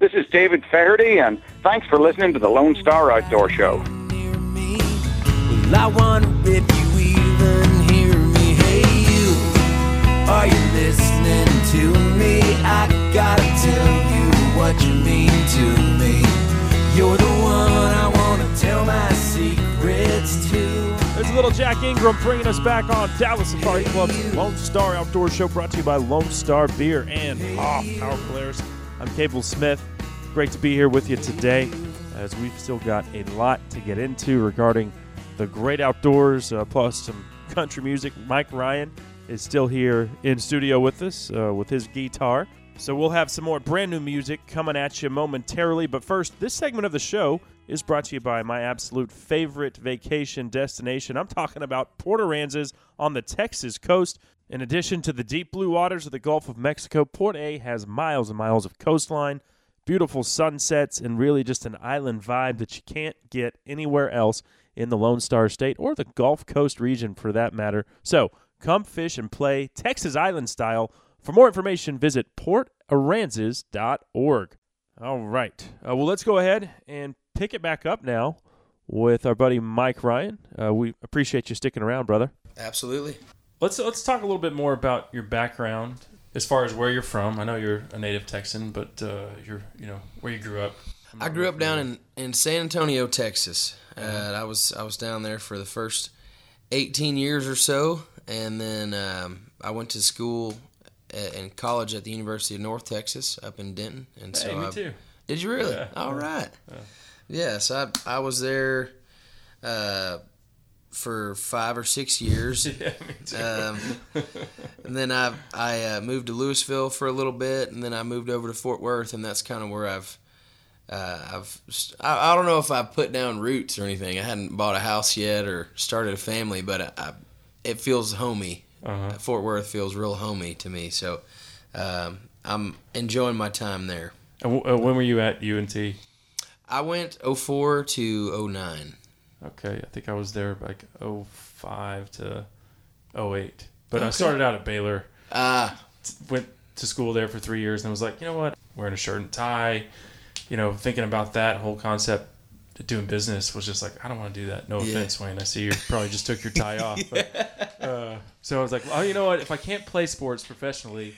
This is David Feherty, and thanks for listening to the Lone Star Outdoor Show. I wonder if you even hear me. Hey, you, are you listening to me? I gotta tell you what you mean to me. You're the one I wanna tell my secrets to. There's a little Jack Ingram bringing us back on Dallas Safari Club's Lone Star Outdoor Show brought to you by Lone Star Beer and Hoff Power Players. I'm Cable Smith. Great to be here with you today as we've still got a lot to get into regarding the great outdoors, uh, plus some country music. Mike Ryan is still here in studio with us uh, with his guitar. So we'll have some more brand new music coming at you momentarily. But first, this segment of the show is brought to you by my absolute favorite vacation destination. I'm talking about Port Aransas on the Texas coast. In addition to the deep blue waters of the Gulf of Mexico, Port A has miles and miles of coastline, beautiful sunsets, and really just an island vibe that you can't get anywhere else in the Lone Star State or the Gulf Coast region for that matter. So come fish and play Texas Island style. For more information, visit portaransas.org. All right. Uh, well, let's go ahead and pick it back up now with our buddy Mike Ryan. Uh, we appreciate you sticking around, brother. Absolutely. Let's let's talk a little bit more about your background as far as where you're from. I know you're a native Texan, but uh, you're you know where you grew up. I grew up down in, in San Antonio, Texas. Uh, I was I was down there for the first 18 years or so, and then um, I went to school at, in college at the University of North Texas up in Denton. And Hey, so me I, too. Did you really? Yeah. All Yeah. right. Yeah. Yes, I I was there uh, for five or six years. Yeah, me too. Um, and then I I uh, moved to Lewisville for a little bit, and then I moved over to Fort Worth, and that's kind of where I've uh, I've I, I don't know if I put down roots or anything. I hadn't bought a house yet or started a family, but I, I, it feels homey. Uh-huh. Fort Worth feels real homey to me, so um, I'm enjoying my time there. Uh, when were you at UNT? I went 04 to 09. Okay, I think I was there like 05 to 08. But I started out at Baylor. Ah. Went to school there for three years and was like, you know what? Wearing a shirt and tie, you know, thinking about that whole concept of doing business was just like, I don't want to do that. No Yeah. offense, Wayne. I see you probably just took your tie off. But, uh, so I was like, oh, you know what? If I can't play sports professionally,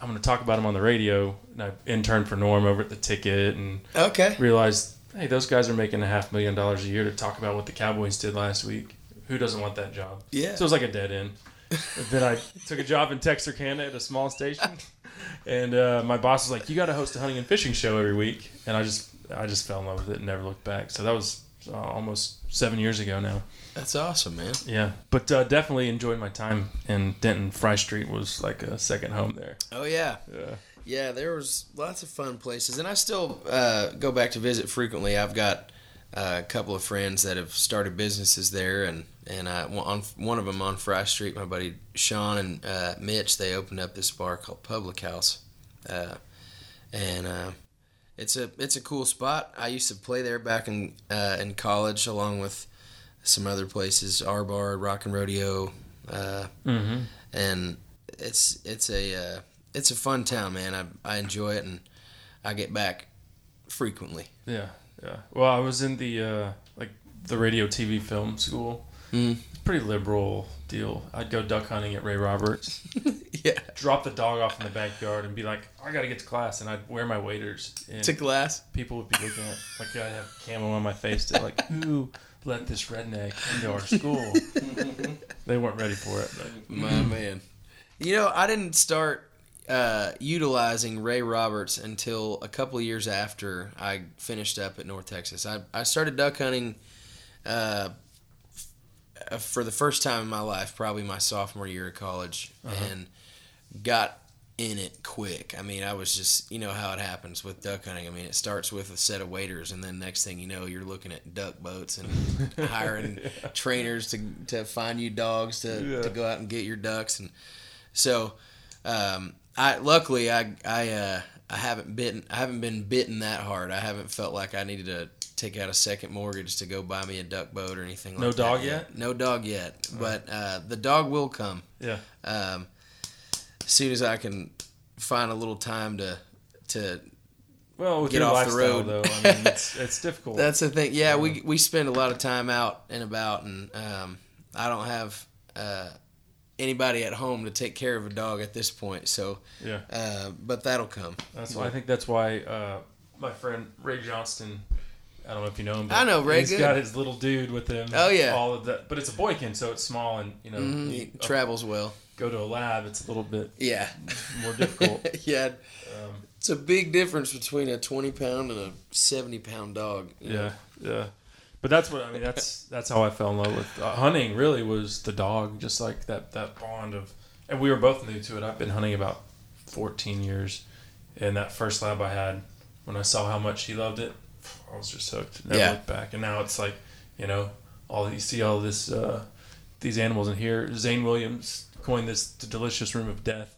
I'm going to talk about them on the radio. And I interned for Norm over at the ticket and Okay. realized, hey, those guys are making a half million dollars a year to talk about what the Cowboys did last week. Who doesn't want that job? Yeah. So it was like a dead end. Then I took a job in Texarkana at a small station, and uh, my boss was like, "You got to host a hunting and fishing show every week," and I just I just fell in love with it and never looked back. So that was uh, almost seven years ago now. That's awesome, man. Yeah, but uh, definitely enjoyed my time in Denton. Fry Street was like a second home there. Oh yeah. Yeah. Yeah, there was lots of fun places, and I still uh, go back to visit frequently. I've got uh, a couple of friends that have started businesses there, and and I, on one of them on Fry Street, my buddy Sean and uh, Mitch, they opened up this bar called Public House, uh, and uh, it's a it's a cool spot. I used to play there back in uh, in college, along with some other places, R Bar, Rock and Rodeo, uh, Mhm. and it's it's a uh, it's a fun town, man. I I enjoy it, and I get back frequently. Yeah, yeah. Well, I was in the uh, like the radio, TV, film school. Mm. Pretty liberal deal. I'd go duck hunting at Ray Roberts. yeah. Drop the dog off in the backyard and be like, I gotta get to class, and I'd wear my waders and To class? People would be looking at like I'd have a camo on my face to like who let this redneck into our school. they weren't ready for it. But. My man. You know, I didn't start uh, utilizing Ray Roberts until a couple of years after I finished up at North Texas. I, I started duck hunting uh, f- for the first time in my life, probably my sophomore year of college, Uh-huh. and got in it quick. I mean, I was just, you know how it happens with duck hunting. I mean, it starts with a set of waders, and then next thing you know, you're looking at duck boats and hiring trainers to, to find you dogs to, Yeah. to go out and get your ducks. And so, um, I luckily I I uh, I haven't bitten I haven't been bitten that hard. I haven't felt like I needed to take out a second mortgage to go buy me a duck boat or anything like that. No dog yet? No dog yet, but uh, the dog will come. Yeah. Um, as soon as I can find a little time to to Well, get off the road, though, I mean, it's- it's difficult. That's the thing. Yeah, we we spend a lot of time out and about, and um, I don't have uh, anybody at home to take care of a dog at this point. So Yeah. uh, but that'll come. That's why I think that's why uh, my friend Ray Johnston. I don't know if you know him. But I know Ray He's good. got his little dude with him. Oh, yeah. all of that. But it's a boykin, so it's small and you know Mhm, you- he travels well. Go to a lab, it's a little bit Yeah. more difficult. yeah. Um, it's a big difference between a 20 pound and a 70 pound dog. you know? Yeah, yeah. But that's what I mean. That's that's how I fell in love with uh, hunting. Really, was the dog. Just like that that bond of, and we were both new to it. I've been hunting about fourteen years, and that first lab I had, when I saw how much he loved it, I was just hooked. Never Yeah. looked back. And now it's like, you know, all you see all this uh, these animals in here. Zane Williams coined this the delicious room of death.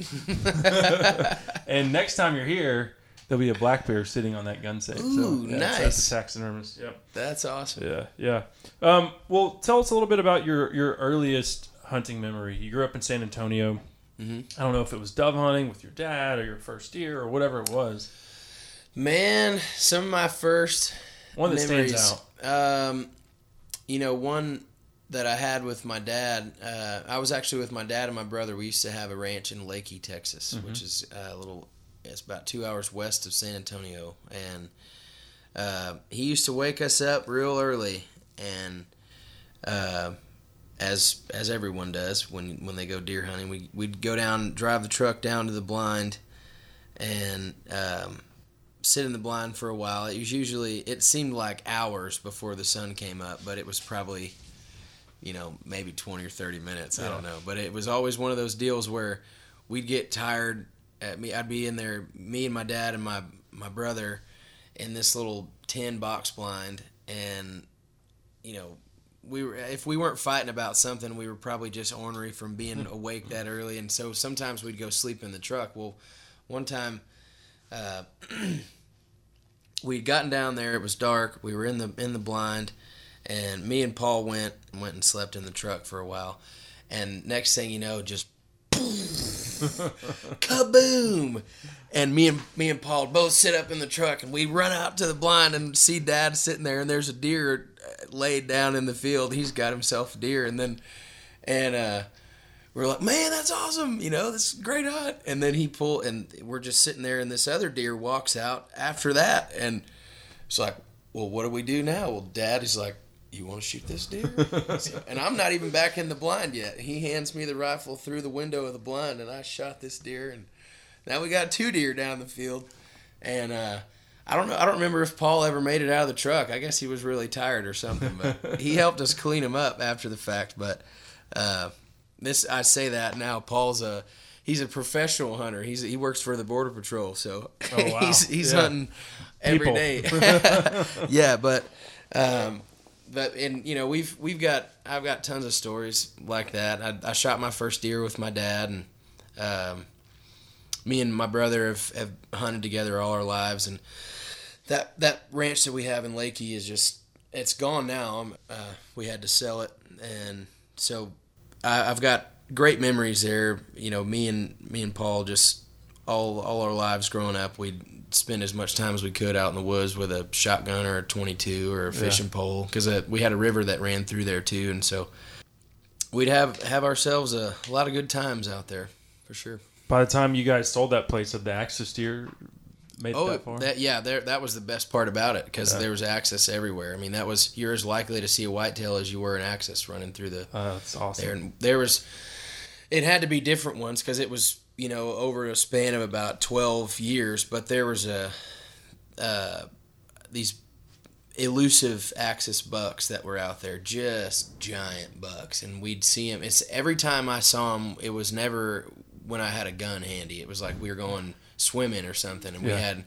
and next time you're here. There'll be a black bear sitting on that gun safe. so, Ooh, yeah, so that's nice. a taxidermist. Yep. That's awesome. Yeah, yeah. Um, well, tell us a little bit about your your earliest hunting memory. You grew up in San Antonio. Mhm. I don't know if it was dove hunting with your dad or your first deer or whatever it was. Man, some of my first One that stands out. Um, you know, one that I had with my dad. Uh, I was actually with my dad and my brother. We used to have a ranch in Leakey, Texas, Mhm. which is uh, a little. It's about two hours west of San Antonio, and uh, he used to wake us up real early, and uh, as as everyone does when when they go deer hunting, we we'd go down, drive the truck down to the blind, and um, sit in the blind for a while. It was usually it seemed like hours before the sun came up, but it was probably you know maybe 20 or 30 minutes. I don't know, but it was always one of those deals where we'd get tired. At me, I'd be in there, me and my dad and my my brother, in this little tin box blind, and you know we were if we weren't fighting about something, we were probably just ornery from being awake that early, and so sometimes we'd go sleep in the truck. Well, one time. Uh, we'd gotten down there. It was dark. We were in the in the blind, and me and Paul went went and slept in the truck for a while. And next thing you know, just kaboom! And me and me and Paul both sit up in the truck, and we run out to the blind and see Dad sitting there, and there's a deer uh, laid down in the field. He's got himself a deer, and then and uh, we're like, man, that's awesome. You know, this is great hunt. And then he pull, and we're just sitting there, and this other deer walks out after that, and it's like, well, what do we do now? Well, Dad is like, you want to shoot this deer? And I'm not even back in the blind yet. He hands me the rifle through the window of the blind, and I shot this deer, and now we got two deer down the field, and uh, I don't know. I don't remember if Paul ever made it out of the truck. I guess he was really tired or something, but he helped us clean him up after the fact. But uh, this, I say that now. Paul's a he's a professional hunter. He's he works for the border patrol, so Oh, wow. he's he's Yeah. hunting every People. day. yeah, but um, but and you know we've we've got I've got tons of stories like that. I, I shot my first deer with my dad, and um, me and my brother have, have hunted together all our lives, and that that ranch that we have in Leakey is just it's gone now. Uh, we had to sell it, and so I, I've got great memories there. You know, me and me and Paul just all all our lives growing up, we'd spend as much time as we could out in the woods with a shotgun or a 22 or a Yeah. fishing pole because uh, we had a river that ran through there too, and so we'd have have ourselves a, lot of good times out there for sure. By the time you guys sold that place, had the axis deer made Oh, that far? that yeah, there that was the best part about it because Yeah. there was axis everywhere. I mean, that was you're as likely to see a whitetail as you were an axis running through the. Uh, that's awesome. There, there was, it had to be different ones because it was you know over a span of about twelve years, but there was a, uh, these elusive axis bucks that were out there, just giant bucks, and we'd see them. It's every time I saw them, it was never when I had a gun handy. It was like we were going swimming or something, and we Yeah. had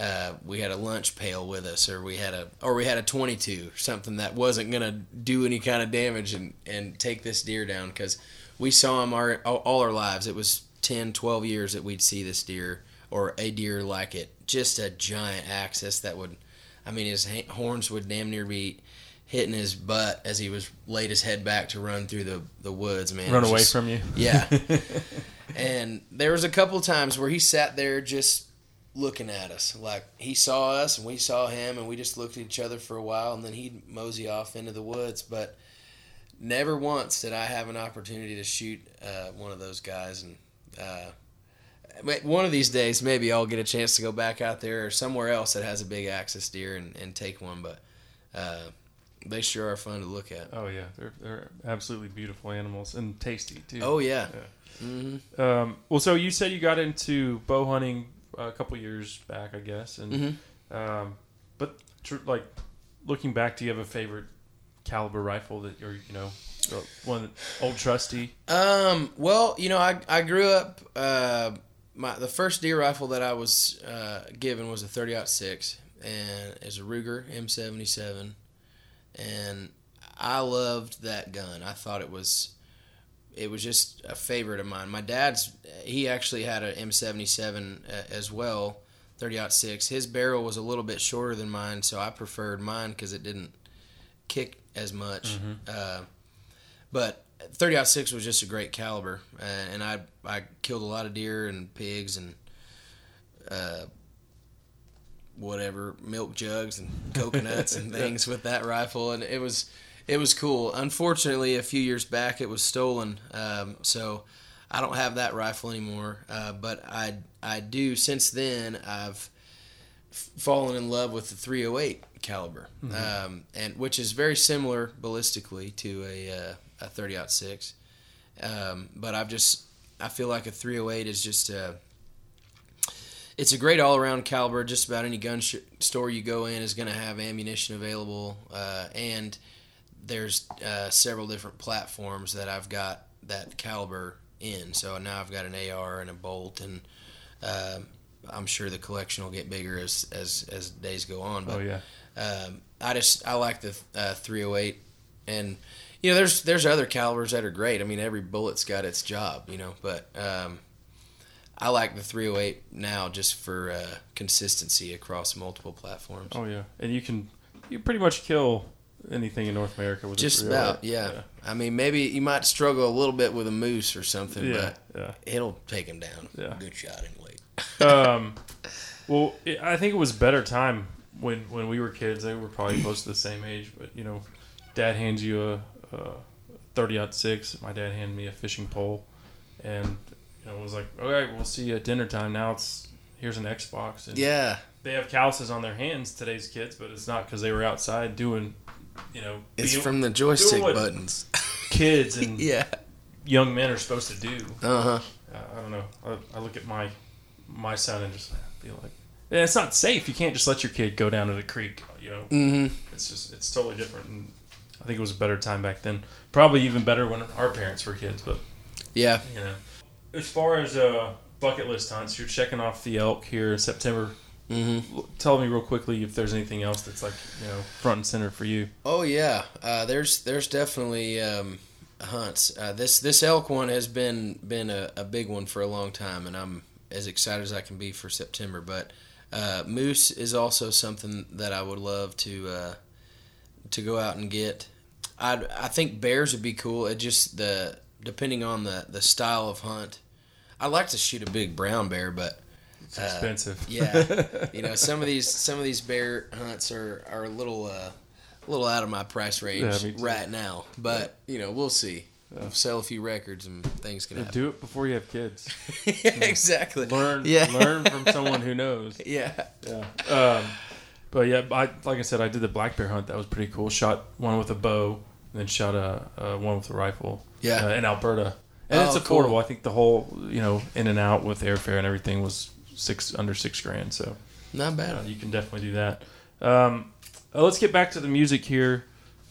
uh, we had a lunch pail with us, or we had a or we had a 22, something that wasn't gonna do any kind of damage and and take this deer down because we saw him our all our lives. It was 10, 12 years that we'd see this deer or a deer like it, just a giant axis that would, I mean, his horns would damn near be hitting his butt as he was laid his head back to run through the the woods. Man, Run away just- from you? Yeah. and there was a couple times where he sat there just looking at us like he saw us and we saw him and we just looked at each other for a while and then he'd mosey off into the woods but never once did i have an opportunity to shoot uh, one of those guys and uh, one of these days maybe i'll get a chance to go back out there or somewhere else that has a big axis deer and, and take one but uh, they sure are fun to look at Oh yeah, they're they're absolutely beautiful animals and tasty too. Oh, yeah. Mhm. Um, well, so you said you got into bow hunting a couple years back, I guess, and Mhm. um, but tr- like looking back, do you have a favorite caliber rifle that you're you know uh, one old trusty? Um. Well, you know, I I grew up. Uh, my the first deer rifle that I was uh, given was a thirty six, and it's a Ruger M seventy seven, and I loved that gun. I thought it was. It was just a favorite of mine. My dad's, he actually had an M77 uh, as well, 30 six. His barrel was a little bit shorter than mine, so I preferred mine because it didn't kick as much. Mhm. Uh, but 30 six was just a great caliber, uh, and I I killed a lot of deer and pigs and uh, whatever milk jugs and coconuts and things with that rifle, and it was it was cool. Unfortunately, a few years back, it was stolen, um, so I don't have that rifle anymore. Uh, but I I do since then I've fallen in love with the 308 caliber, Mhm. um, and which is very similar ballistically to a uh, a 30 out six. Um, but I've just I feel like a 308 is just a it's a great all around caliber. Just about any gun sh- store you go in is going to have ammunition available, uh, and there's uh, several different platforms that I've got that caliber in. So now I've got an AR and a bolt, and uh, I'm sure the collection will get bigger as as, as days go on. But Oh, yeah. Um, I just I like the uh, 308, and you know there's there's other calibers that are great. I mean every bullet's got its job, you know, but um, I like the 308 now just for uh, consistency across multiple platforms. Oh yeah, and you can you pretty much kill anything in North America with Just 308. about, yeah. I mean, maybe you might struggle a little bit with a moose or something, Yeah, but yeah. it'll take him down. Yeah. Good shot anyway. um, well, I think it was better time when when we were kids. They were probably close to the same age, but you know, Dad hands you a, a thirty six. My dad handed me a fishing pole, and you know, it was like, okay, we'll see you at dinner time. Now it's here's an Xbox. And Yeah. they have calluses on their hands. Today's kids, but it's not because they were outside doing, you know, It's being- from the joystick buttons. Kids and Yeah. young men are supposed to do. Uh-huh. Uh, I don't know. I, I look at my my son and just be like yeah, it's not safe. You can't just let your kid go down to the creek. You know, Mhm. it's just it's totally different. And I think it was a better time back then. Probably even better when our parents were kids. But Yeah. you know, as far as uh, bucket list hunts, you're checking off the elk here in September. Mhm. Tell me real quickly if there's anything else that's like you know front and center for you. Oh yeah, uh, there's there's definitely um, hunts. Uh, this this elk one has been been a, a big one for a long time, and I'm as excited as I can be for September. But Uh, moose is also something that I would love to uh, to go out and get. I I think bears would be cool. It just the depending on the the style of hunt. I like to shoot a big brown bear, but It's expensive. yeah, you know some of these some of these bear hunts are are a little uh, a little out of my price range Yeah, right now. But you know we'll see. We'll sell a few records and things can Yeah, happen. do it before you have kids. yeah, exactly. Learn, Yeah. learn from someone who knows. Yeah. yeah. Um, but yeah, I like I said, I did the black bear hunt. That was pretty cool. Shot one with a bow, and then shot a, a one with a rifle. Yeah. uh, in Alberta, and it's Oh, affordable. cool. I think the whole you know in and out with airfare and everything was six under six grand. So Not bad. uh, you can definitely do that. Um, uh, let's get back to the music here.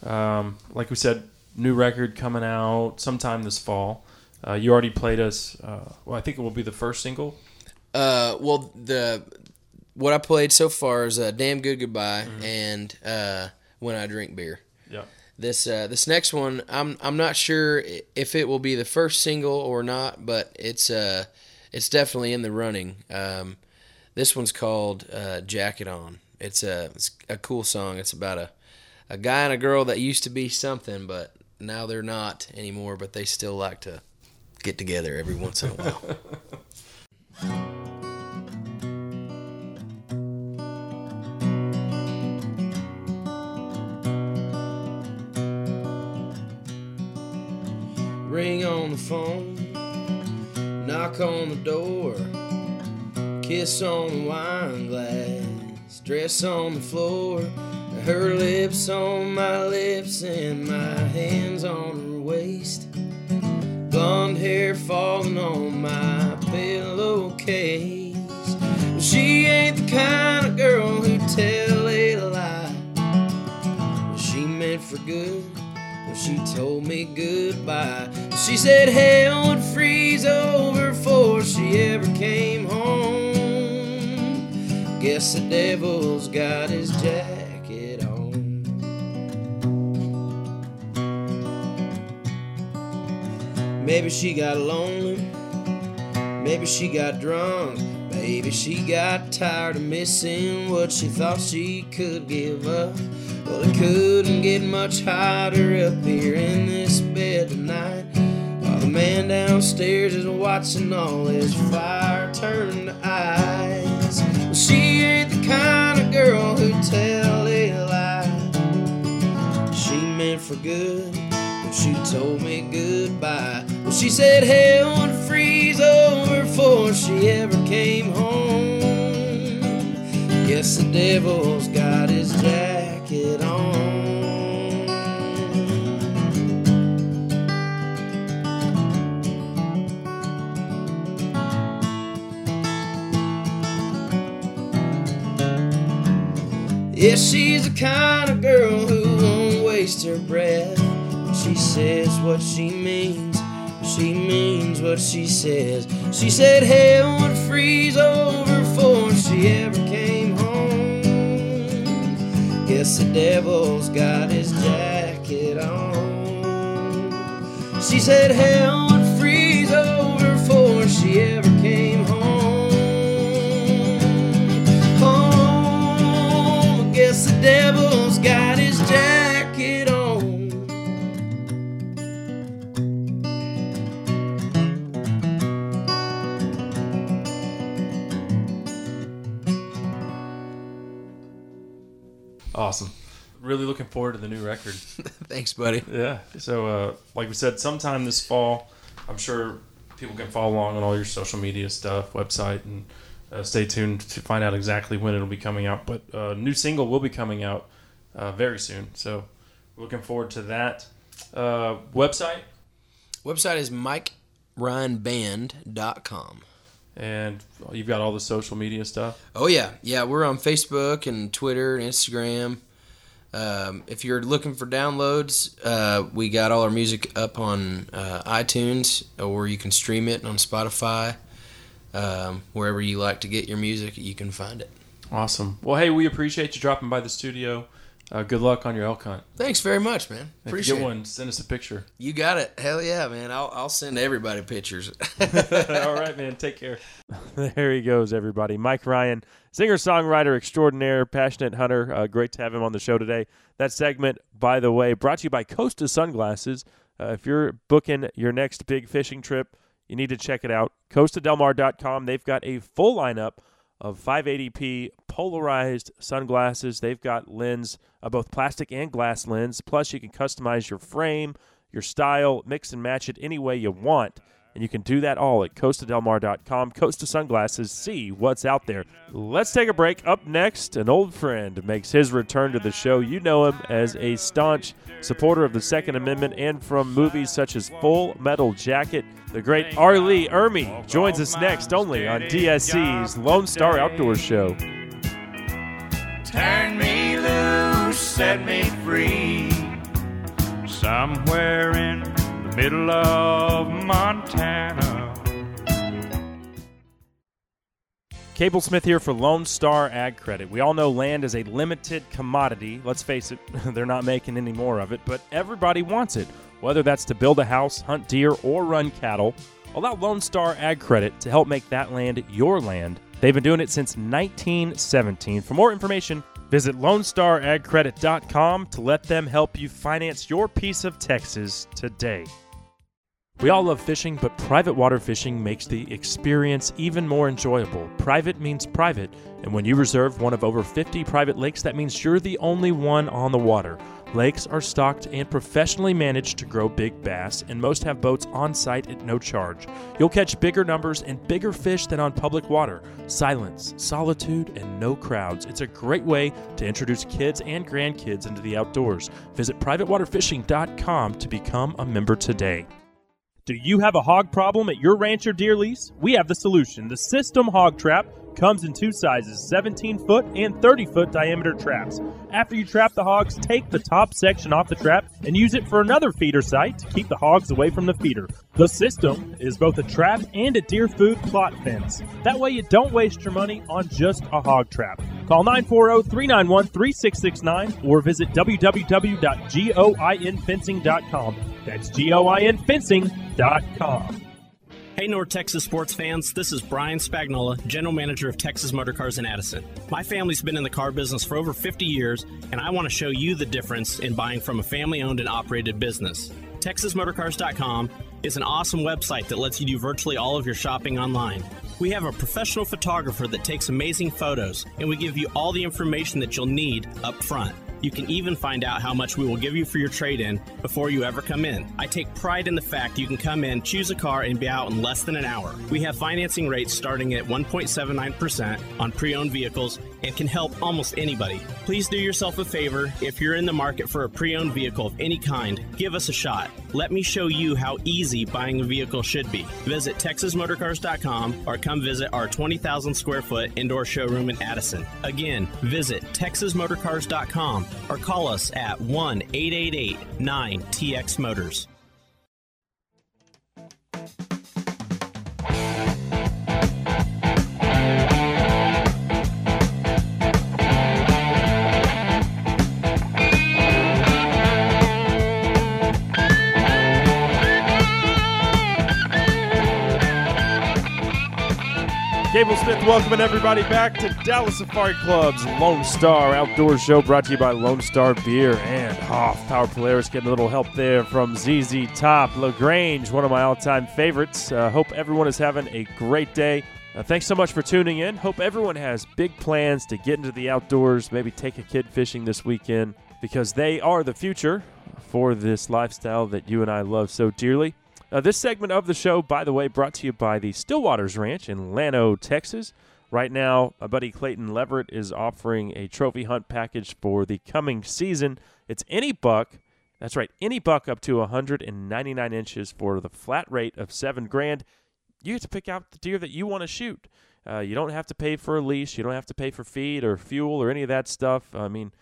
Um, like we said, new record coming out sometime this fall. Uh, you already played us. Uh, well, I think it will be the first single. Uh, well, the what I played so far is uh, "Damn Good Goodbye" Mm-hmm. and uh, "When I Drink Beer." Yeah. This uh, this next one, I'm I'm not sure if it will be the first single or not, but it's uh it's definitely in the running. Um, this one's called uh, "Jacket On." It's a it's a cool song. It's about a a guy and a girl that used to be something, but now they're not anymore. But they still like to get together every once in a while. Ring on the phone, knock on the door, kiss on the wine glass, dress on the floor, her lips on my lips, and my hands on her waist. Blonde hair falling on my pillowcase. She ain't the kind of girl who tell a lie. She meant for good when she told me goodbye. She said hell would freeze over before she ever came home. Guess the devil's got his jacket Maybe she got lonely. Maybe she got drunk. Maybe she got tired of missing what she thought she could give up. Well, it couldn't get much hotter up here in this bed tonight. While the man downstairs is watching all his fire turn to ice. Well, she ain't the kind of girl who tell a lie. She meant for good when she told me goodbye. Well, she said hell would freeze over before she ever came home. Guess the devil's got his jacket on. Yeah, she's the kind of girl who won't waste her breath. She says what she means, she means what she says. She said hell would freeze over before she ever came home. Guess the devil's got his jacket on. She said hell would freeze over before she ever came home. Home, guess the devil's got his jacket Awesome. Really looking forward to the new record. Thanks, buddy. Yeah. So, uh, like we said, sometime this fall, I'm sure people can follow along on all your social media stuff, website, and uh, stay tuned to find out exactly when it'll be coming out. But uh, new single will be coming out uh, very soon. So, looking forward to that. Uh, website? Website is MikeRyanBand.com. And you've got all the social media stuff. Oh yeah, yeah. We're on Facebook and Twitter and Instagram. Um, if you're looking for downloads, uh, we got all our music up on uh, iTunes, or you can stream it on Spotify. Um, wherever you like to get your music, you can find it. Awesome. Well, hey, we appreciate you dropping by the studio. Uh, good luck on your elk hunt. Thanks very much, man. If Appreciate you get it. one, send us a picture. You got it. Hell yeah, man. I'll I'll send everybody pictures. All right, man. Take care. there he goes, everybody. Mike Ryan, singer songwriter extraordinaire, passionate hunter. Uh, great to have him on the show today. That segment, by the way, brought to you by Costa Sunglasses. Uh, if you're booking your next big fishing trip, you need to check it out. CostaDelmar.com. They've got a full lineup of 580p polarized sunglasses. They've got lens, uh, both plastic and glass lens. Plus, you can customize your frame, your style, mix and match it any way you want. And you can do that all at costadelmar.com. Costa Sunglasses, see what's out there. Let's take a break. Up next, an old friend makes his return to the show. You know him as a staunch supporter of the Second Amendment and from movies such as Full Metal Jacket. The great R. Lee Ermey joins us next only on DSC's Lone Star Outdoors Show. Turn me loose, set me free. Somewhere in middle of Montana. Cable Smith here for Lone Star Ag Credit. We all know land is a limited commodity. Let's face it, they're not making any more of it, but everybody wants it. Whether that's to build a house, hunt deer, or run cattle, allow Lone Star Ag Credit to help make that land your land. They've been doing it since 1917. For more information, visit LoneStarAgCredit.com to let them help you finance your piece of Texas today. We all love fishing, but private water fishing makes the experience even more enjoyable. Private means private, and when you reserve one of over 50 private lakes, that means you're the only one on the water. Lakes are stocked and professionally managed to grow big bass, and most have boats on site at no charge. You'll catch bigger numbers and bigger fish than on public water. Silence, solitude, and no crowds. It's a great way to introduce kids and grandkids into the outdoors. Visit privatewaterfishing.com to become a member today. Do you have a hog problem at your ranch or deer lease? We have the solution. The System Hog Trap comes in two sizes 17 foot and 30 foot diameter traps. After you trap the hogs, take the top section off the trap and use it for another feeder site to keep the hogs away from the feeder. The system is both a trap and a deer food plot fence. That way you don't waste your money on just a hog trap. Call 940 391 3669 or visit www.goinfencing.com. That's goinfencing.com. Hey, North Texas sports fans, this is Brian Spagnola, General Manager of Texas Motor Cars in Addison. My family's been in the car business for over 50 years, and I want to show you the difference in buying from a family owned and operated business. TexasMotorcars.com is an awesome website that lets you do virtually all of your shopping online. We have a professional photographer that takes amazing photos, and we give you all the information that you'll need up front. You can even find out how much we will give you for your trade in before you ever come in. I take pride in the fact you can come in, choose a car, and be out in less than an hour. We have financing rates starting at 1.79% on pre owned vehicles and can help almost anybody. Please do yourself a favor if you're in the market for a pre owned vehicle of any kind, give us a shot. Let me show you how easy buying a vehicle should be. Visit TexasMotorcars.com or come visit our 20,000 square foot indoor showroom in Addison. Again, visit TexasMotorcars.com or call us at 1 888 9 TX Motors. Cable Smith welcoming everybody back to Dallas Safari Club's Lone Star Outdoor Show brought to you by Lone Star Beer and Hoffpauir Polaris. Getting a little help there from ZZ Top. LaGrange, one of my all time favorites. Uh, hope everyone is having a great day. Uh, thanks so much for tuning in. Hope everyone has big plans to get into the outdoors, maybe take a kid fishing this weekend because they are the future for this lifestyle that you and I love so dearly. Uh, this segment of the show, by the way, brought to you by the Stillwaters Ranch in Llano, Texas. Right now, my buddy Clayton Leverett is offering a trophy hunt package for the coming season. It's any buck. That's right, any buck up to 199 inches for the flat rate of seven grand. You get to pick out the deer that you want to shoot. Uh, you don't have to pay for a lease. You don't have to pay for feed or fuel or any of that stuff. I mean,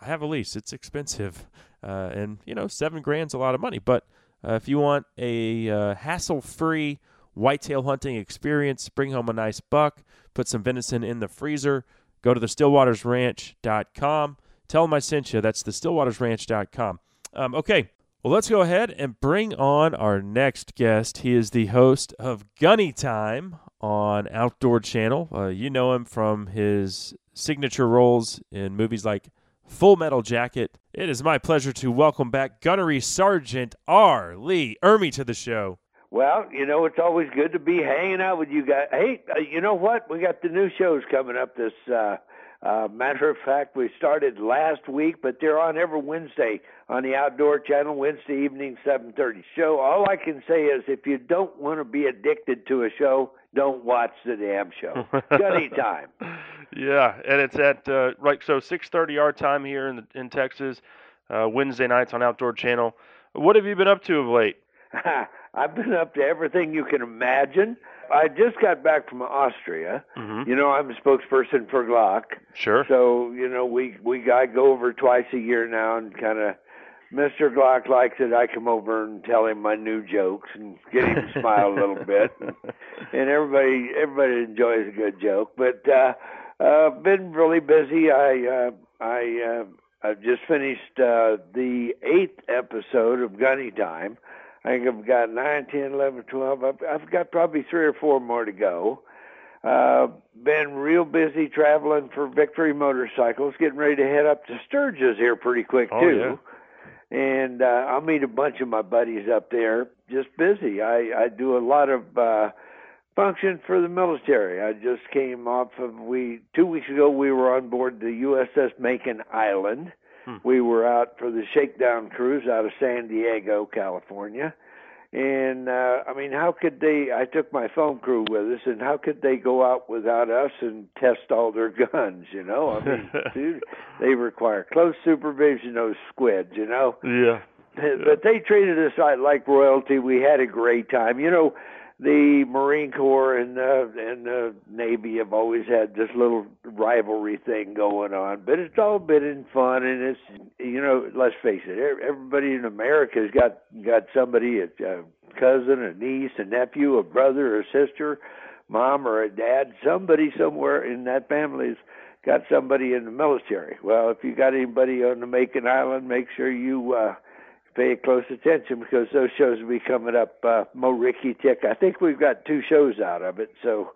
I have a lease. It's expensive, uh, and you know, seven grand's a lot of money. But uh, if you want a uh, hassle-free whitetail hunting experience, bring home a nice buck, put some venison in the freezer. Go to the StillwatersRanch.com. Tell them I sent you. That's the stillwatersranch.com. Um, okay, well, let's go ahead and bring on our next guest. He is the host of GunnyTime on Outdoor Channel. Uh, you know him from his signature roles in movies like Full Metal Jacket. It is my pleasure to welcome back Gunnery Sergeant R. Lee Ermey to the show. Well, you know, it's always good to be hanging out with you guys. Hey, uh, you know what? We got the new shows coming up this uh uh matter of fact, we started last week, but they're on every Wednesday on the Outdoor Channel, Wednesday evening 7:30. Show. All I can say is if you don't want to be addicted to a show, don't watch the damn show. Gunny time. Yeah, and it's at uh, right so 6:30 our time here in the, in Texas, uh, Wednesday nights on Outdoor Channel. What have you been up to of late? I've been up to everything you can imagine. I just got back from Austria. Mhm. You know, I'm a spokesperson for Glock. Sure. So you know, we we I go over twice a year now, and kind of Mr. Glock likes it. I come over and tell him my new jokes and get him to smile a little bit, and everybody everybody enjoys a good joke. But uh, uh, been really busy. I uh, I uh, I've just finished uh, the eighth episode of GunnyTime. I think I've got nine, ten, eleven, twelve. I've, I've got probably three or four more to go. Uh, been real busy traveling for Victory Motorcycles, getting ready to head up to Sturgis here pretty quick Oh, too. And uh, I'll meet a bunch of my buddies up there. Just busy. I I do a lot of uh, function for the military. I just came off of we two weeks ago. We were on board the USS Makin Island. We were out for the shakedown cruise out of San Diego, California. And uh I mean, how could they I took my film crew with us and how could they go out without us and test all their guns, you know? I mean, dude, they require close supervision those squids, you know? Yeah. But they treated us like royalty. We had a great time. You know, the Marine Corps and uh, and the Navy have always had this little rivalry thing going on, but it's all been in fun, and it's you know, let's face it, ev- everybody in America's got got somebody, a, a cousin, a niece, a nephew, a brother, a sister, mom or a dad, somebody somewhere in that family's got somebody in the military. Well, if you got anybody on the Makin Island, make sure you uh pay close attention because those shows will be coming up. Uh, Mo Ricky Tick. I think we've got two shows out of it, so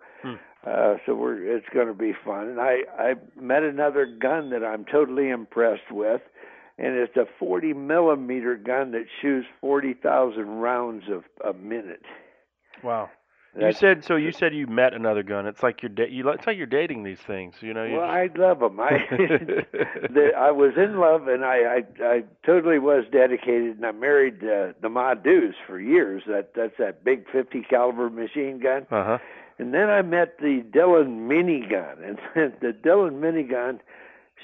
uh, so we're it's going to be fun. And I I met another gun that I'm totally impressed with, and it's a 40 millimeter gun that shoots 40,000 rounds of a minute. Wow. You That's- said so. You said you met another gun. It's like you're da- you. It's like you're dating these things. You know. You Well, I love them. I the, I was in love, and I, I I totally was dedicated, and I married uh, the Ma Deuce for years. That that's that big 50 caliber machine gun. Uh huh. And then I met the Dillon minigun, and the Dillon minigun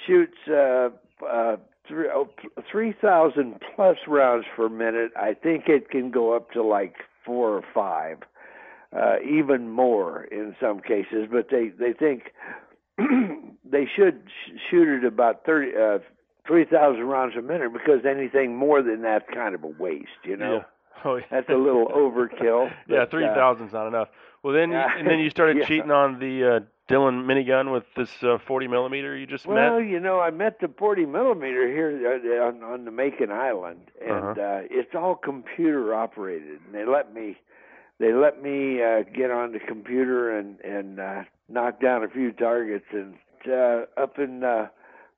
shoots uh, uh, three oh, three thousand plus rounds per minute. I think it can go up to like four or five, uh, even more in some cases. But they they think they should sh- shoot at about thirty. Uh, Three thousand rounds a minute because anything more than that's kind of a waste, you know. Yeah. Oh, yeah. That's a little overkill. yeah, but, three uh, thousand's not enough. Well, then Yeah. and then you started Yeah. cheating on the uh, Dillon minigun with this uh, 40 millimeter you just Well, met. Well, you know, I met the 40 millimeter here uh, on, on the Makin Island, and Uh-huh. uh, it's all computer operated. And they let me, they let me uh, get on the computer and and uh, knock down a few targets. And uh, up in uh,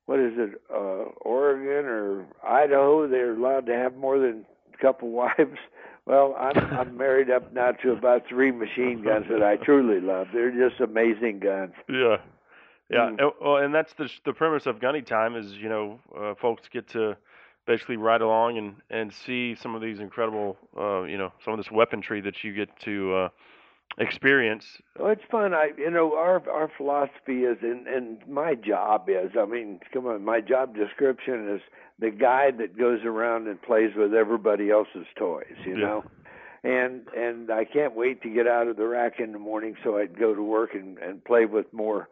what is it, uh, Oregon or Idaho, they're allowed to have more than a couple wives. Well, I'm I'm married up now to about three machine guns that I truly love. They're just amazing guns. Yeah, yeah. Mm. And, well, and that's the the premise of GunnyTime is you know uh, folks get to basically ride along and and see some of these incredible uh, you know some of this weaponry that you get to uh, experience. Well, it's fun. I, you know, our our philosophy is, and and my job is. I mean, come on, my job description is the guy that goes around and plays with everybody else's toys. You Yeah. know, and and I can't wait to get out of the rack in the morning so I'd go to work and and play with more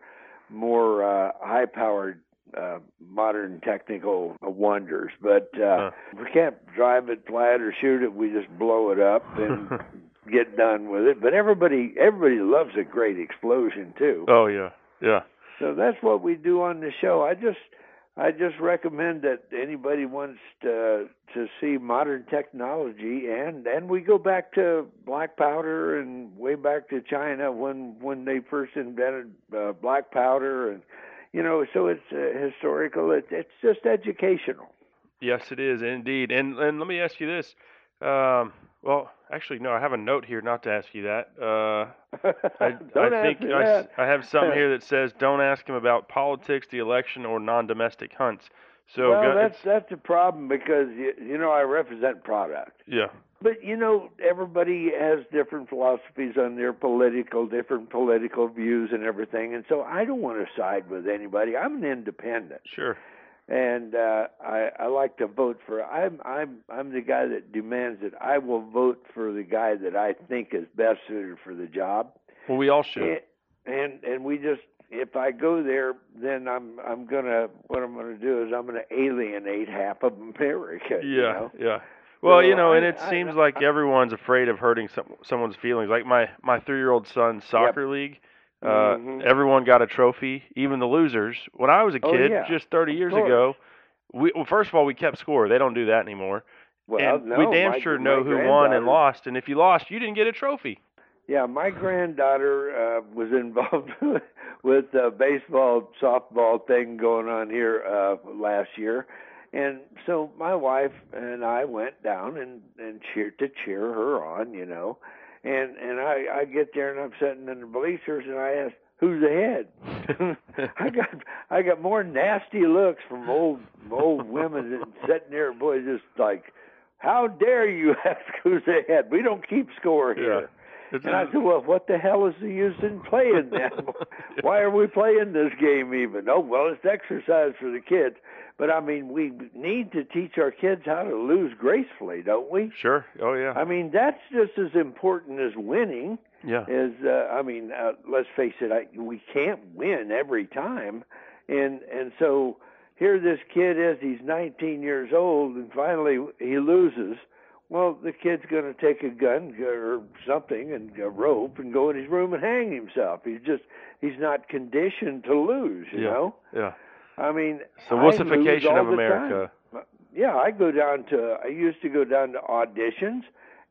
more uh, high powered. Uh, modern technical wonders, but uh, we can't drive it, flat or shoot it. We just blow it up and get done with it. But everybody everybody loves a great explosion too. Oh yeah, yeah. So that's what we do on the show. I just I just recommend that anybody wants to to see modern technology, and and we go back to black powder and way back to China when when they first invented uh, black powder, and you know, so it's uh, historical. It's it's just educational. Yes, it is indeed. And and let me ask you this. Um, well, actually, no, I have a note here not to ask you that. Uh, I, Don't I ask think I, that. I have something here that says don't ask him about politics, the election, or non-domestic hunts. So well, go- that's that's a problem because you, you know I represent product. yeah, But you know, everybody has different philosophies on their political, different political views and everything, and so I don't want to side with anybody. I'm an independent, sure. and uh, I I like to vote for. I'm I'm I'm the guy that demands that I will vote for the guy that I think is best suited for the job. Well, we all should. And and, and we just if I go there, then I'm I'm gonna what I'm gonna do is I'm gonna alienate half of America. you Yeah, know? yeah. Well, you know, and I- it I- seems like everyone's afraid of hurting some someone's feelings. Like my my three year old son's soccer league, uh, Mhm. everyone got a trophy, even the losers. When I was a Oh, kid, yeah, just 30 of years ago, we well, first of all we kept score. They don't do that anymore. Well, and no, we damn my- sure know who won and lost. And if you lost, you didn't get a trophy. Yeah, my granddaughter uh, was involved with a baseball softball thing going on here uh, last year, and so my wife and I went down and and cheered to cheer her on, you know, and and I I get there and I'm sitting in the bleachers and I ask who's ahead. I got I got more nasty looks from old old women that sitting there, boy, just like. How dare you ask who's ahead? We don't keep score here. It's And I said, well, what the hell is the use in playing then? Why are we playing this game even? Oh, well, it's exercise for the kids. But I mean, we need to teach our kids how to lose gracefully, don't we? Sure. Oh yeah. I mean, that's just as important as winning. Yeah. Is uh, I mean, uh, let's face it, I, we can't win every time, and and so here this kid is. He's 19 years old, and finally he loses. Well, the kid's going to take a gun or something and a rope and go in his room and hang himself. He's just he's not conditioned to lose, you yeah. know. Yeah. I mean, So wussification of America. time. Yeah, I go down to. I used to go down to auditions,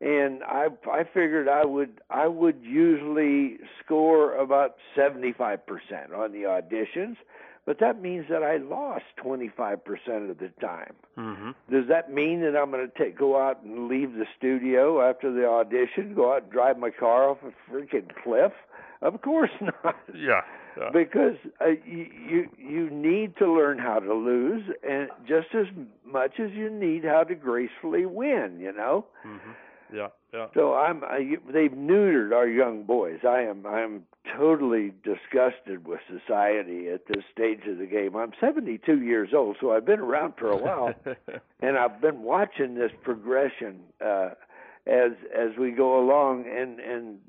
and I I figured I would I would usually score about seventy five percent on the auditions, but that means that I lost twenty five percent of the time. Mm-hmm. Does that mean that I'm going to take go out and leave the studio after the audition, go out and drive my car off a freaking cliff? Of course not Yeah. yeah. because uh, you, you you need to learn how to lose, and just as much as you need how to gracefully win. You know. Mm-hmm. Yeah. Yeah. So I'm. I, they've neutered our young boys. I am. I'm totally disgusted with society at this stage of the game. I'm 72 years old, so I've been around for a while, and I've been watching this progression uh, as as we go along. And and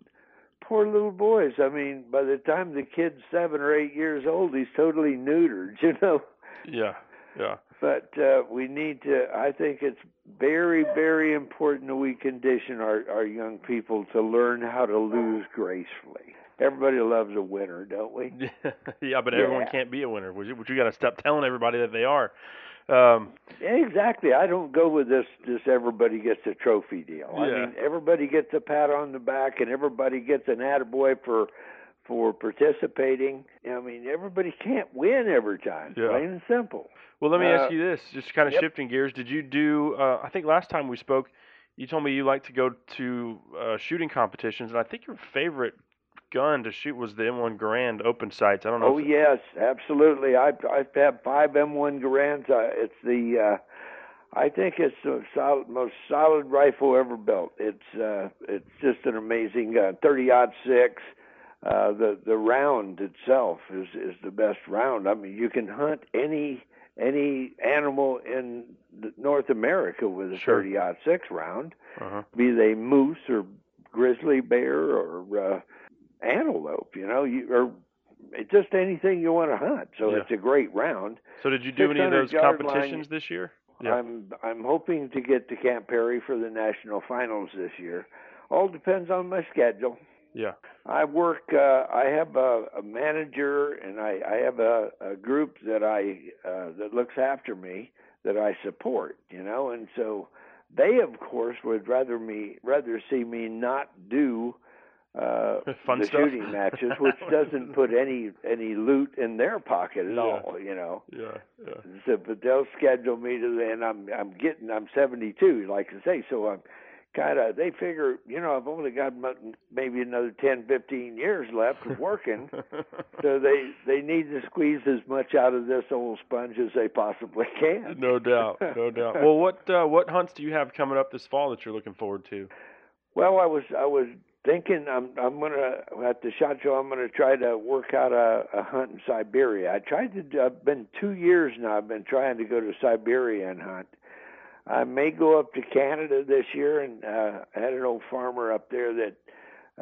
poor little boys. I mean, by the time the kid's seven or eight years old, he's totally neutered. You know. yeah. Yeah. But uh, we need to. I think it's very, very important that we condition our our young people to learn how to lose gracefully. Everybody loves a winner, don't we? yeah, but everyone Yeah. can't be a winner. Which, which you got to stop telling everybody that they are. Um, Exactly. I don't go with this. This everybody gets a trophy deal. Yeah. I mean, everybody gets a pat on the back, and everybody gets an attaboy for for participating. I mean, everybody can't win every time. Yeah. Plain and simple. Well, let me Uh, ask you this, just kind of yep. shifting gears. Did you do? Uh, I think last time we spoke, you told me you like to go to uh, shooting competitions, and I think your favorite gun to shoot was the M1 Garand open sights. I don't know. Oh yes, absolutely. I I've had five M1 Garands. Uh, it's the uh, I think it's the solid, most solid rifle ever built. It's uh, it's just an amazing gun. Thirty six. Uh, the the round itself is is the best round. I mean, you can hunt any any animal in North America with a Sure. thirty six round, Uh-huh. be they moose or grizzly bear or uh, antelope. You know, you or just anything you want to hunt. So Yeah. it's a great round. So did you do any of those yard line- competitions this year? Yeah. I'm I'm hoping to get to Camp Perry for the national finals this year. All depends on my schedule. Yeah. I work. Uh, I have a, a manager, and I, I have a, a group that I uh, that looks after me that I support. You know, and so they, of course, would rather me rather see me not do uh, Fun the stuff. shooting matches, which doesn't put any any loot in their pocket at Yeah. all. You know. Yeah, yeah. So, but they'll schedule me to, and I'm I'm getting I'm 72, like I say, so I'm kind of. They figure, you know, I've only got maybe another 10, 15 years left of working, so they they need to squeeze as much out of this old sponge as they possibly can. No doubt, no doubt. Well, what uh, what hunts do you have coming up this fall that you're looking forward to? Well, I was I was thinking I'm I'm gonna at the shot show I'm gonna try to work out a, a hunt in Siberia. I tried to. I've been two years now. I've been trying to go to Siberia and hunt. I may go up to Canada this year, and uh, I had an old farmer up there that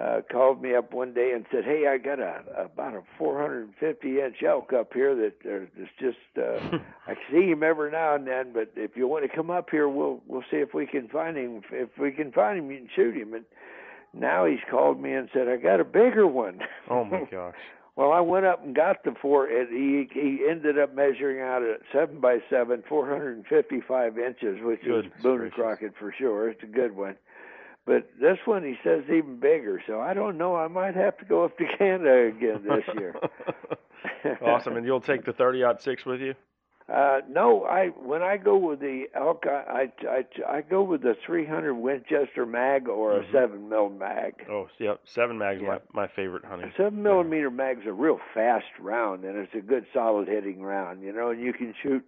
uh, called me up one day and said, "Hey, I got a about a 450 inch elk up here that uh, that's just uh, I see him every now and then, but if you want to come up here, we'll we'll see if we can find him. If we can find him, you can shoot him." And now he's called me and said, "I got a bigger one." Oh my gosh. Well, I went up and got the four. And he he ended up measuring out at seven by seven, 455 inches, which is Goodness Boone gracious. Crockett for sure. It's a good one. But this one, he says, even bigger. So I don't know. I might have to go up to Canada again this year. awesome, and you'll take the 30 six with you. Uh, no, I when I go with the elk, I I I, go with the 300 Winchester mag or a seven mil mag. Oh, yep, seven mags Yeah. my my favorite hunting. A seven millimeter mag's a real fast round, and it's a good solid hitting round. You know, and you can shoot.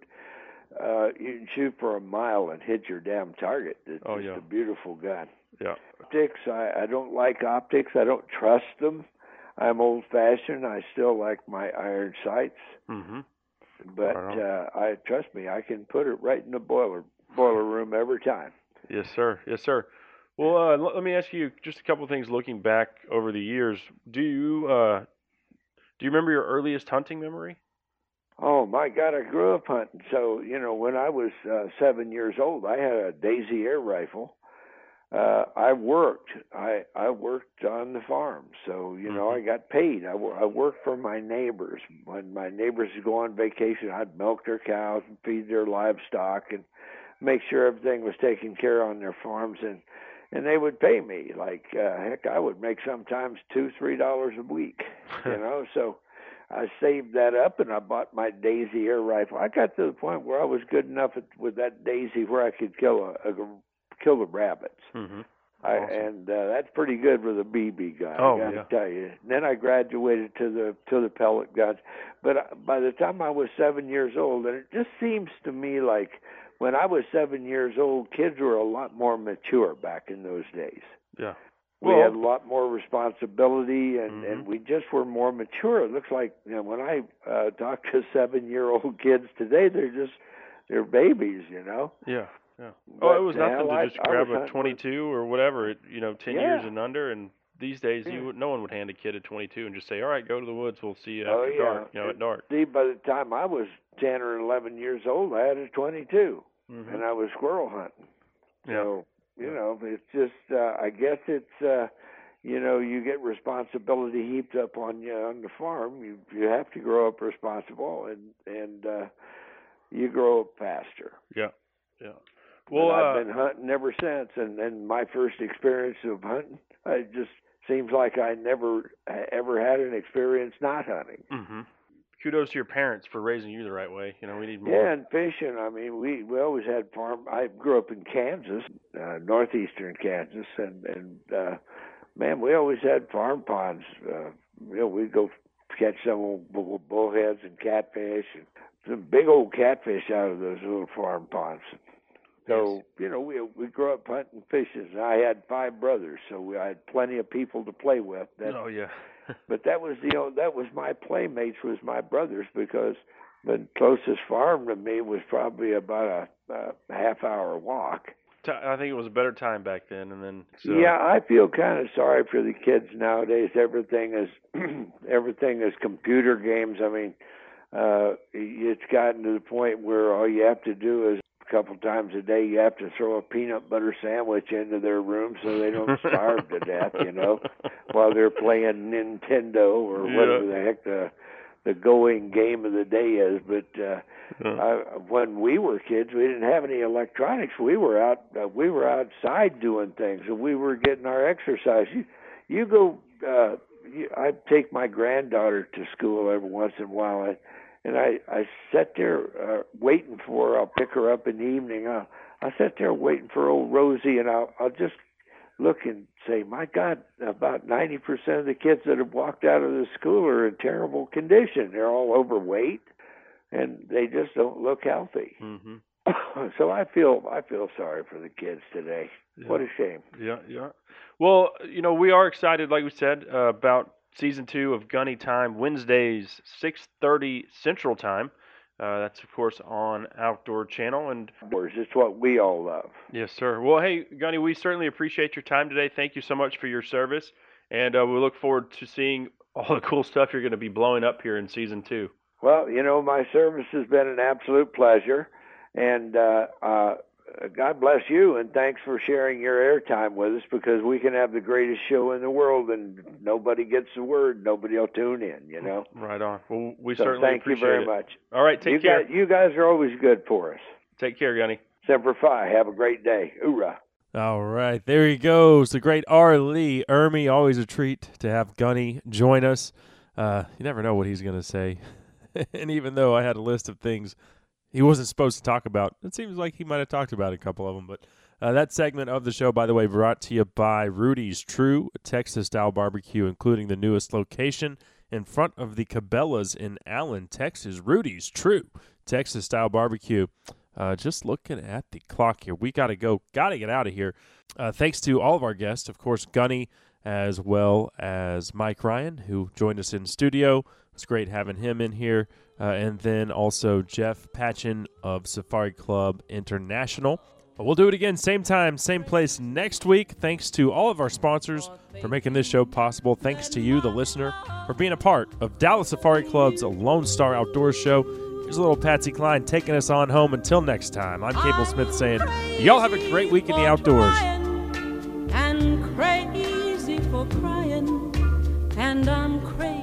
Uh, you can shoot for a mile and hit your damn target. It's Oh, just yeah. a beautiful gun. Yeah. Optics, I, I don't like optics. I don't trust them. I'm old fashioned. I still like my iron sights, Mm-hmm. But uh, I trust me. I can put it right in the boiler boiler room every time. Yes, sir. Yes, sir. Well, uh, l- let me ask you just a couple of things. Looking back over the years, do you uh, do you remember your earliest hunting memory? Oh my God! I grew up hunting. So you know, when I was uh, seven years old, I had a Daisy air rifle. Uh, I worked. I I worked on the farm, so you know I got paid. I, I worked for my neighbors. When my neighbors would go on vacation, I'd milk their cows and feed their livestock and make sure everything was taken care of on their farms and and they would pay me like uh, heck i would make sometimes two three dollars a week you know so i saved that up and i bought my daisy air rifle i got to the point where i was good enough at, with that daisy where i could kill a, a kill the rabbits Mm-hmm. I, and uh, that's pretty good with a BB gun. Oh, I got to yeah. tell you. And then I graduated to the to the pellet guns, but uh, by the time I was seven years old, and it just seems to me like when I was seven years old, kids were a lot more mature back in those days. Yeah. We Well- had a lot more responsibility, and Mhm. and we just were more mature. It looks like you know when I uh, talk to seven year old kids today, they're just they're babies, you know. Yeah. Yeah. But, oh, it was nothing to just I grab a 22 or whatever, at, you know, 10 years and under. And these days, Yeah. you would, no one would hand a kid a 22 and just say, "All right, go to the woods. We'll see you Oh, after yeah. dark." You know, at dark. See, by the time I was ten or eleven years old, I had a 22, Mhm. and I was squirrel hunting. Yeah. So you know, it's just uh, I guess it's uh, you know you get responsibility heaped up on you on the farm. You you have to grow up responsible, and and uh, you grow up faster. Yeah. Yeah. Well, I've uh, been hunting ever since, and and my first experience of hunting, it just seems like I never ever had an experience not hunting. hmm Kudos to your parents for raising you the right way. You know, we need more. Yeah, and fishing. I mean, we we always had farm. I grew up in Kansas, uh, northeastern Kansas, and and uh, man, we always had farm ponds. Uh, you know, we'd go catch some old bull- bullheads and catfish, and some big old catfish out of those little farm ponds. So you know, we we grew up hunting fishes. I had five brothers, so we, I had plenty of people to play with. That oh yeah. but that was the you know, that was my playmates was my brothers because the closest farm to me was probably about a, a half hour walk. I think it was a better time back then, and then so, Yeah, I feel kind of sorry for the kids nowadays. Everything is everything is computer games. I mean, uh it's gotten to the point where all you have to do is a couple times a day you have to throw a peanut butter sandwich into their room so they don't starve to death, you know, while they're playing Nintendo or Yeah. whatever the heck the the going game of the day is. But uh, I, when we were kids, we didn't have any electronics. We were out uh, we were outside doing things, and we were getting our exercise. You you go. Uh, you, I take my granddaughter to school every once in a while. I, and I I sat there uh, waiting for her. I'll pick her up in the evening. I'll I sat there waiting for old Rosie, and I'll I'll just look and say, my God, about ninety percent of the kids that have walked out of the school are in terrible condition. They're all overweight, and they just don't look healthy. Mm-hmm. so I feel I feel sorry for the kids today. What a shame. Yeah, yeah. Well, you know, we are excited, like we said, uh, about season two of GunnyTime, Wednesdays, six thirty Central Time. Uh, that's of course on Outdoor Channel, and it's what we all love. Yes, sir. Well, hey, Gunny, we certainly appreciate your time today. Thank you so much for your service, and uh, we look forward to seeing all the cool stuff you're going to be blowing up here in season two. Well, you know, my service has been an absolute pleasure, and uh, uh, God bless you, and thanks for sharing your airtime with us because we can have the greatest show in the world, and nobody gets the word, nobody will tune in. You know. Right on. Well, we So certainly thank you very it. much. All right, take you care. Guys, you guys are always good for us. Take care, Gunny. Semper Fi. Have a great day. Hoorah. All right, there he goes, the great R. Lee Ermey. Always a treat to have Gunny join us. Uh, you never know what he's going to say, and even though I had a list of things he wasn't supposed to talk about, it seems like he might have talked about a couple of them. But uh, that segment of the show, by the way, brought to you by Rudy's True Texas-style barbecue, including the newest location in front of the Cabela's in Allen, Texas. Rudy's True Texas-style barbecue. Uh, just looking at the clock here, we got to go, got to get out of here. Uh, thanks to all of our guests, of course, Gunny, as well as Mike Ryan, who joined us in studio. It's great having him in here. Uh, and then also Jeff Patchen of Safari Club International. But we'll do it again, same time, same place next week. Thanks to all of our sponsors for making this show possible. Thanks to you, the listener, for being a part of Dallas Safari Club's Lone Star Outdoors Show. Here's a little Patsy Cline taking us on home. Until next time, I'm Cable Smith saying, y'all have a great week in the outdoors. and crazy for crying, and I'm crazy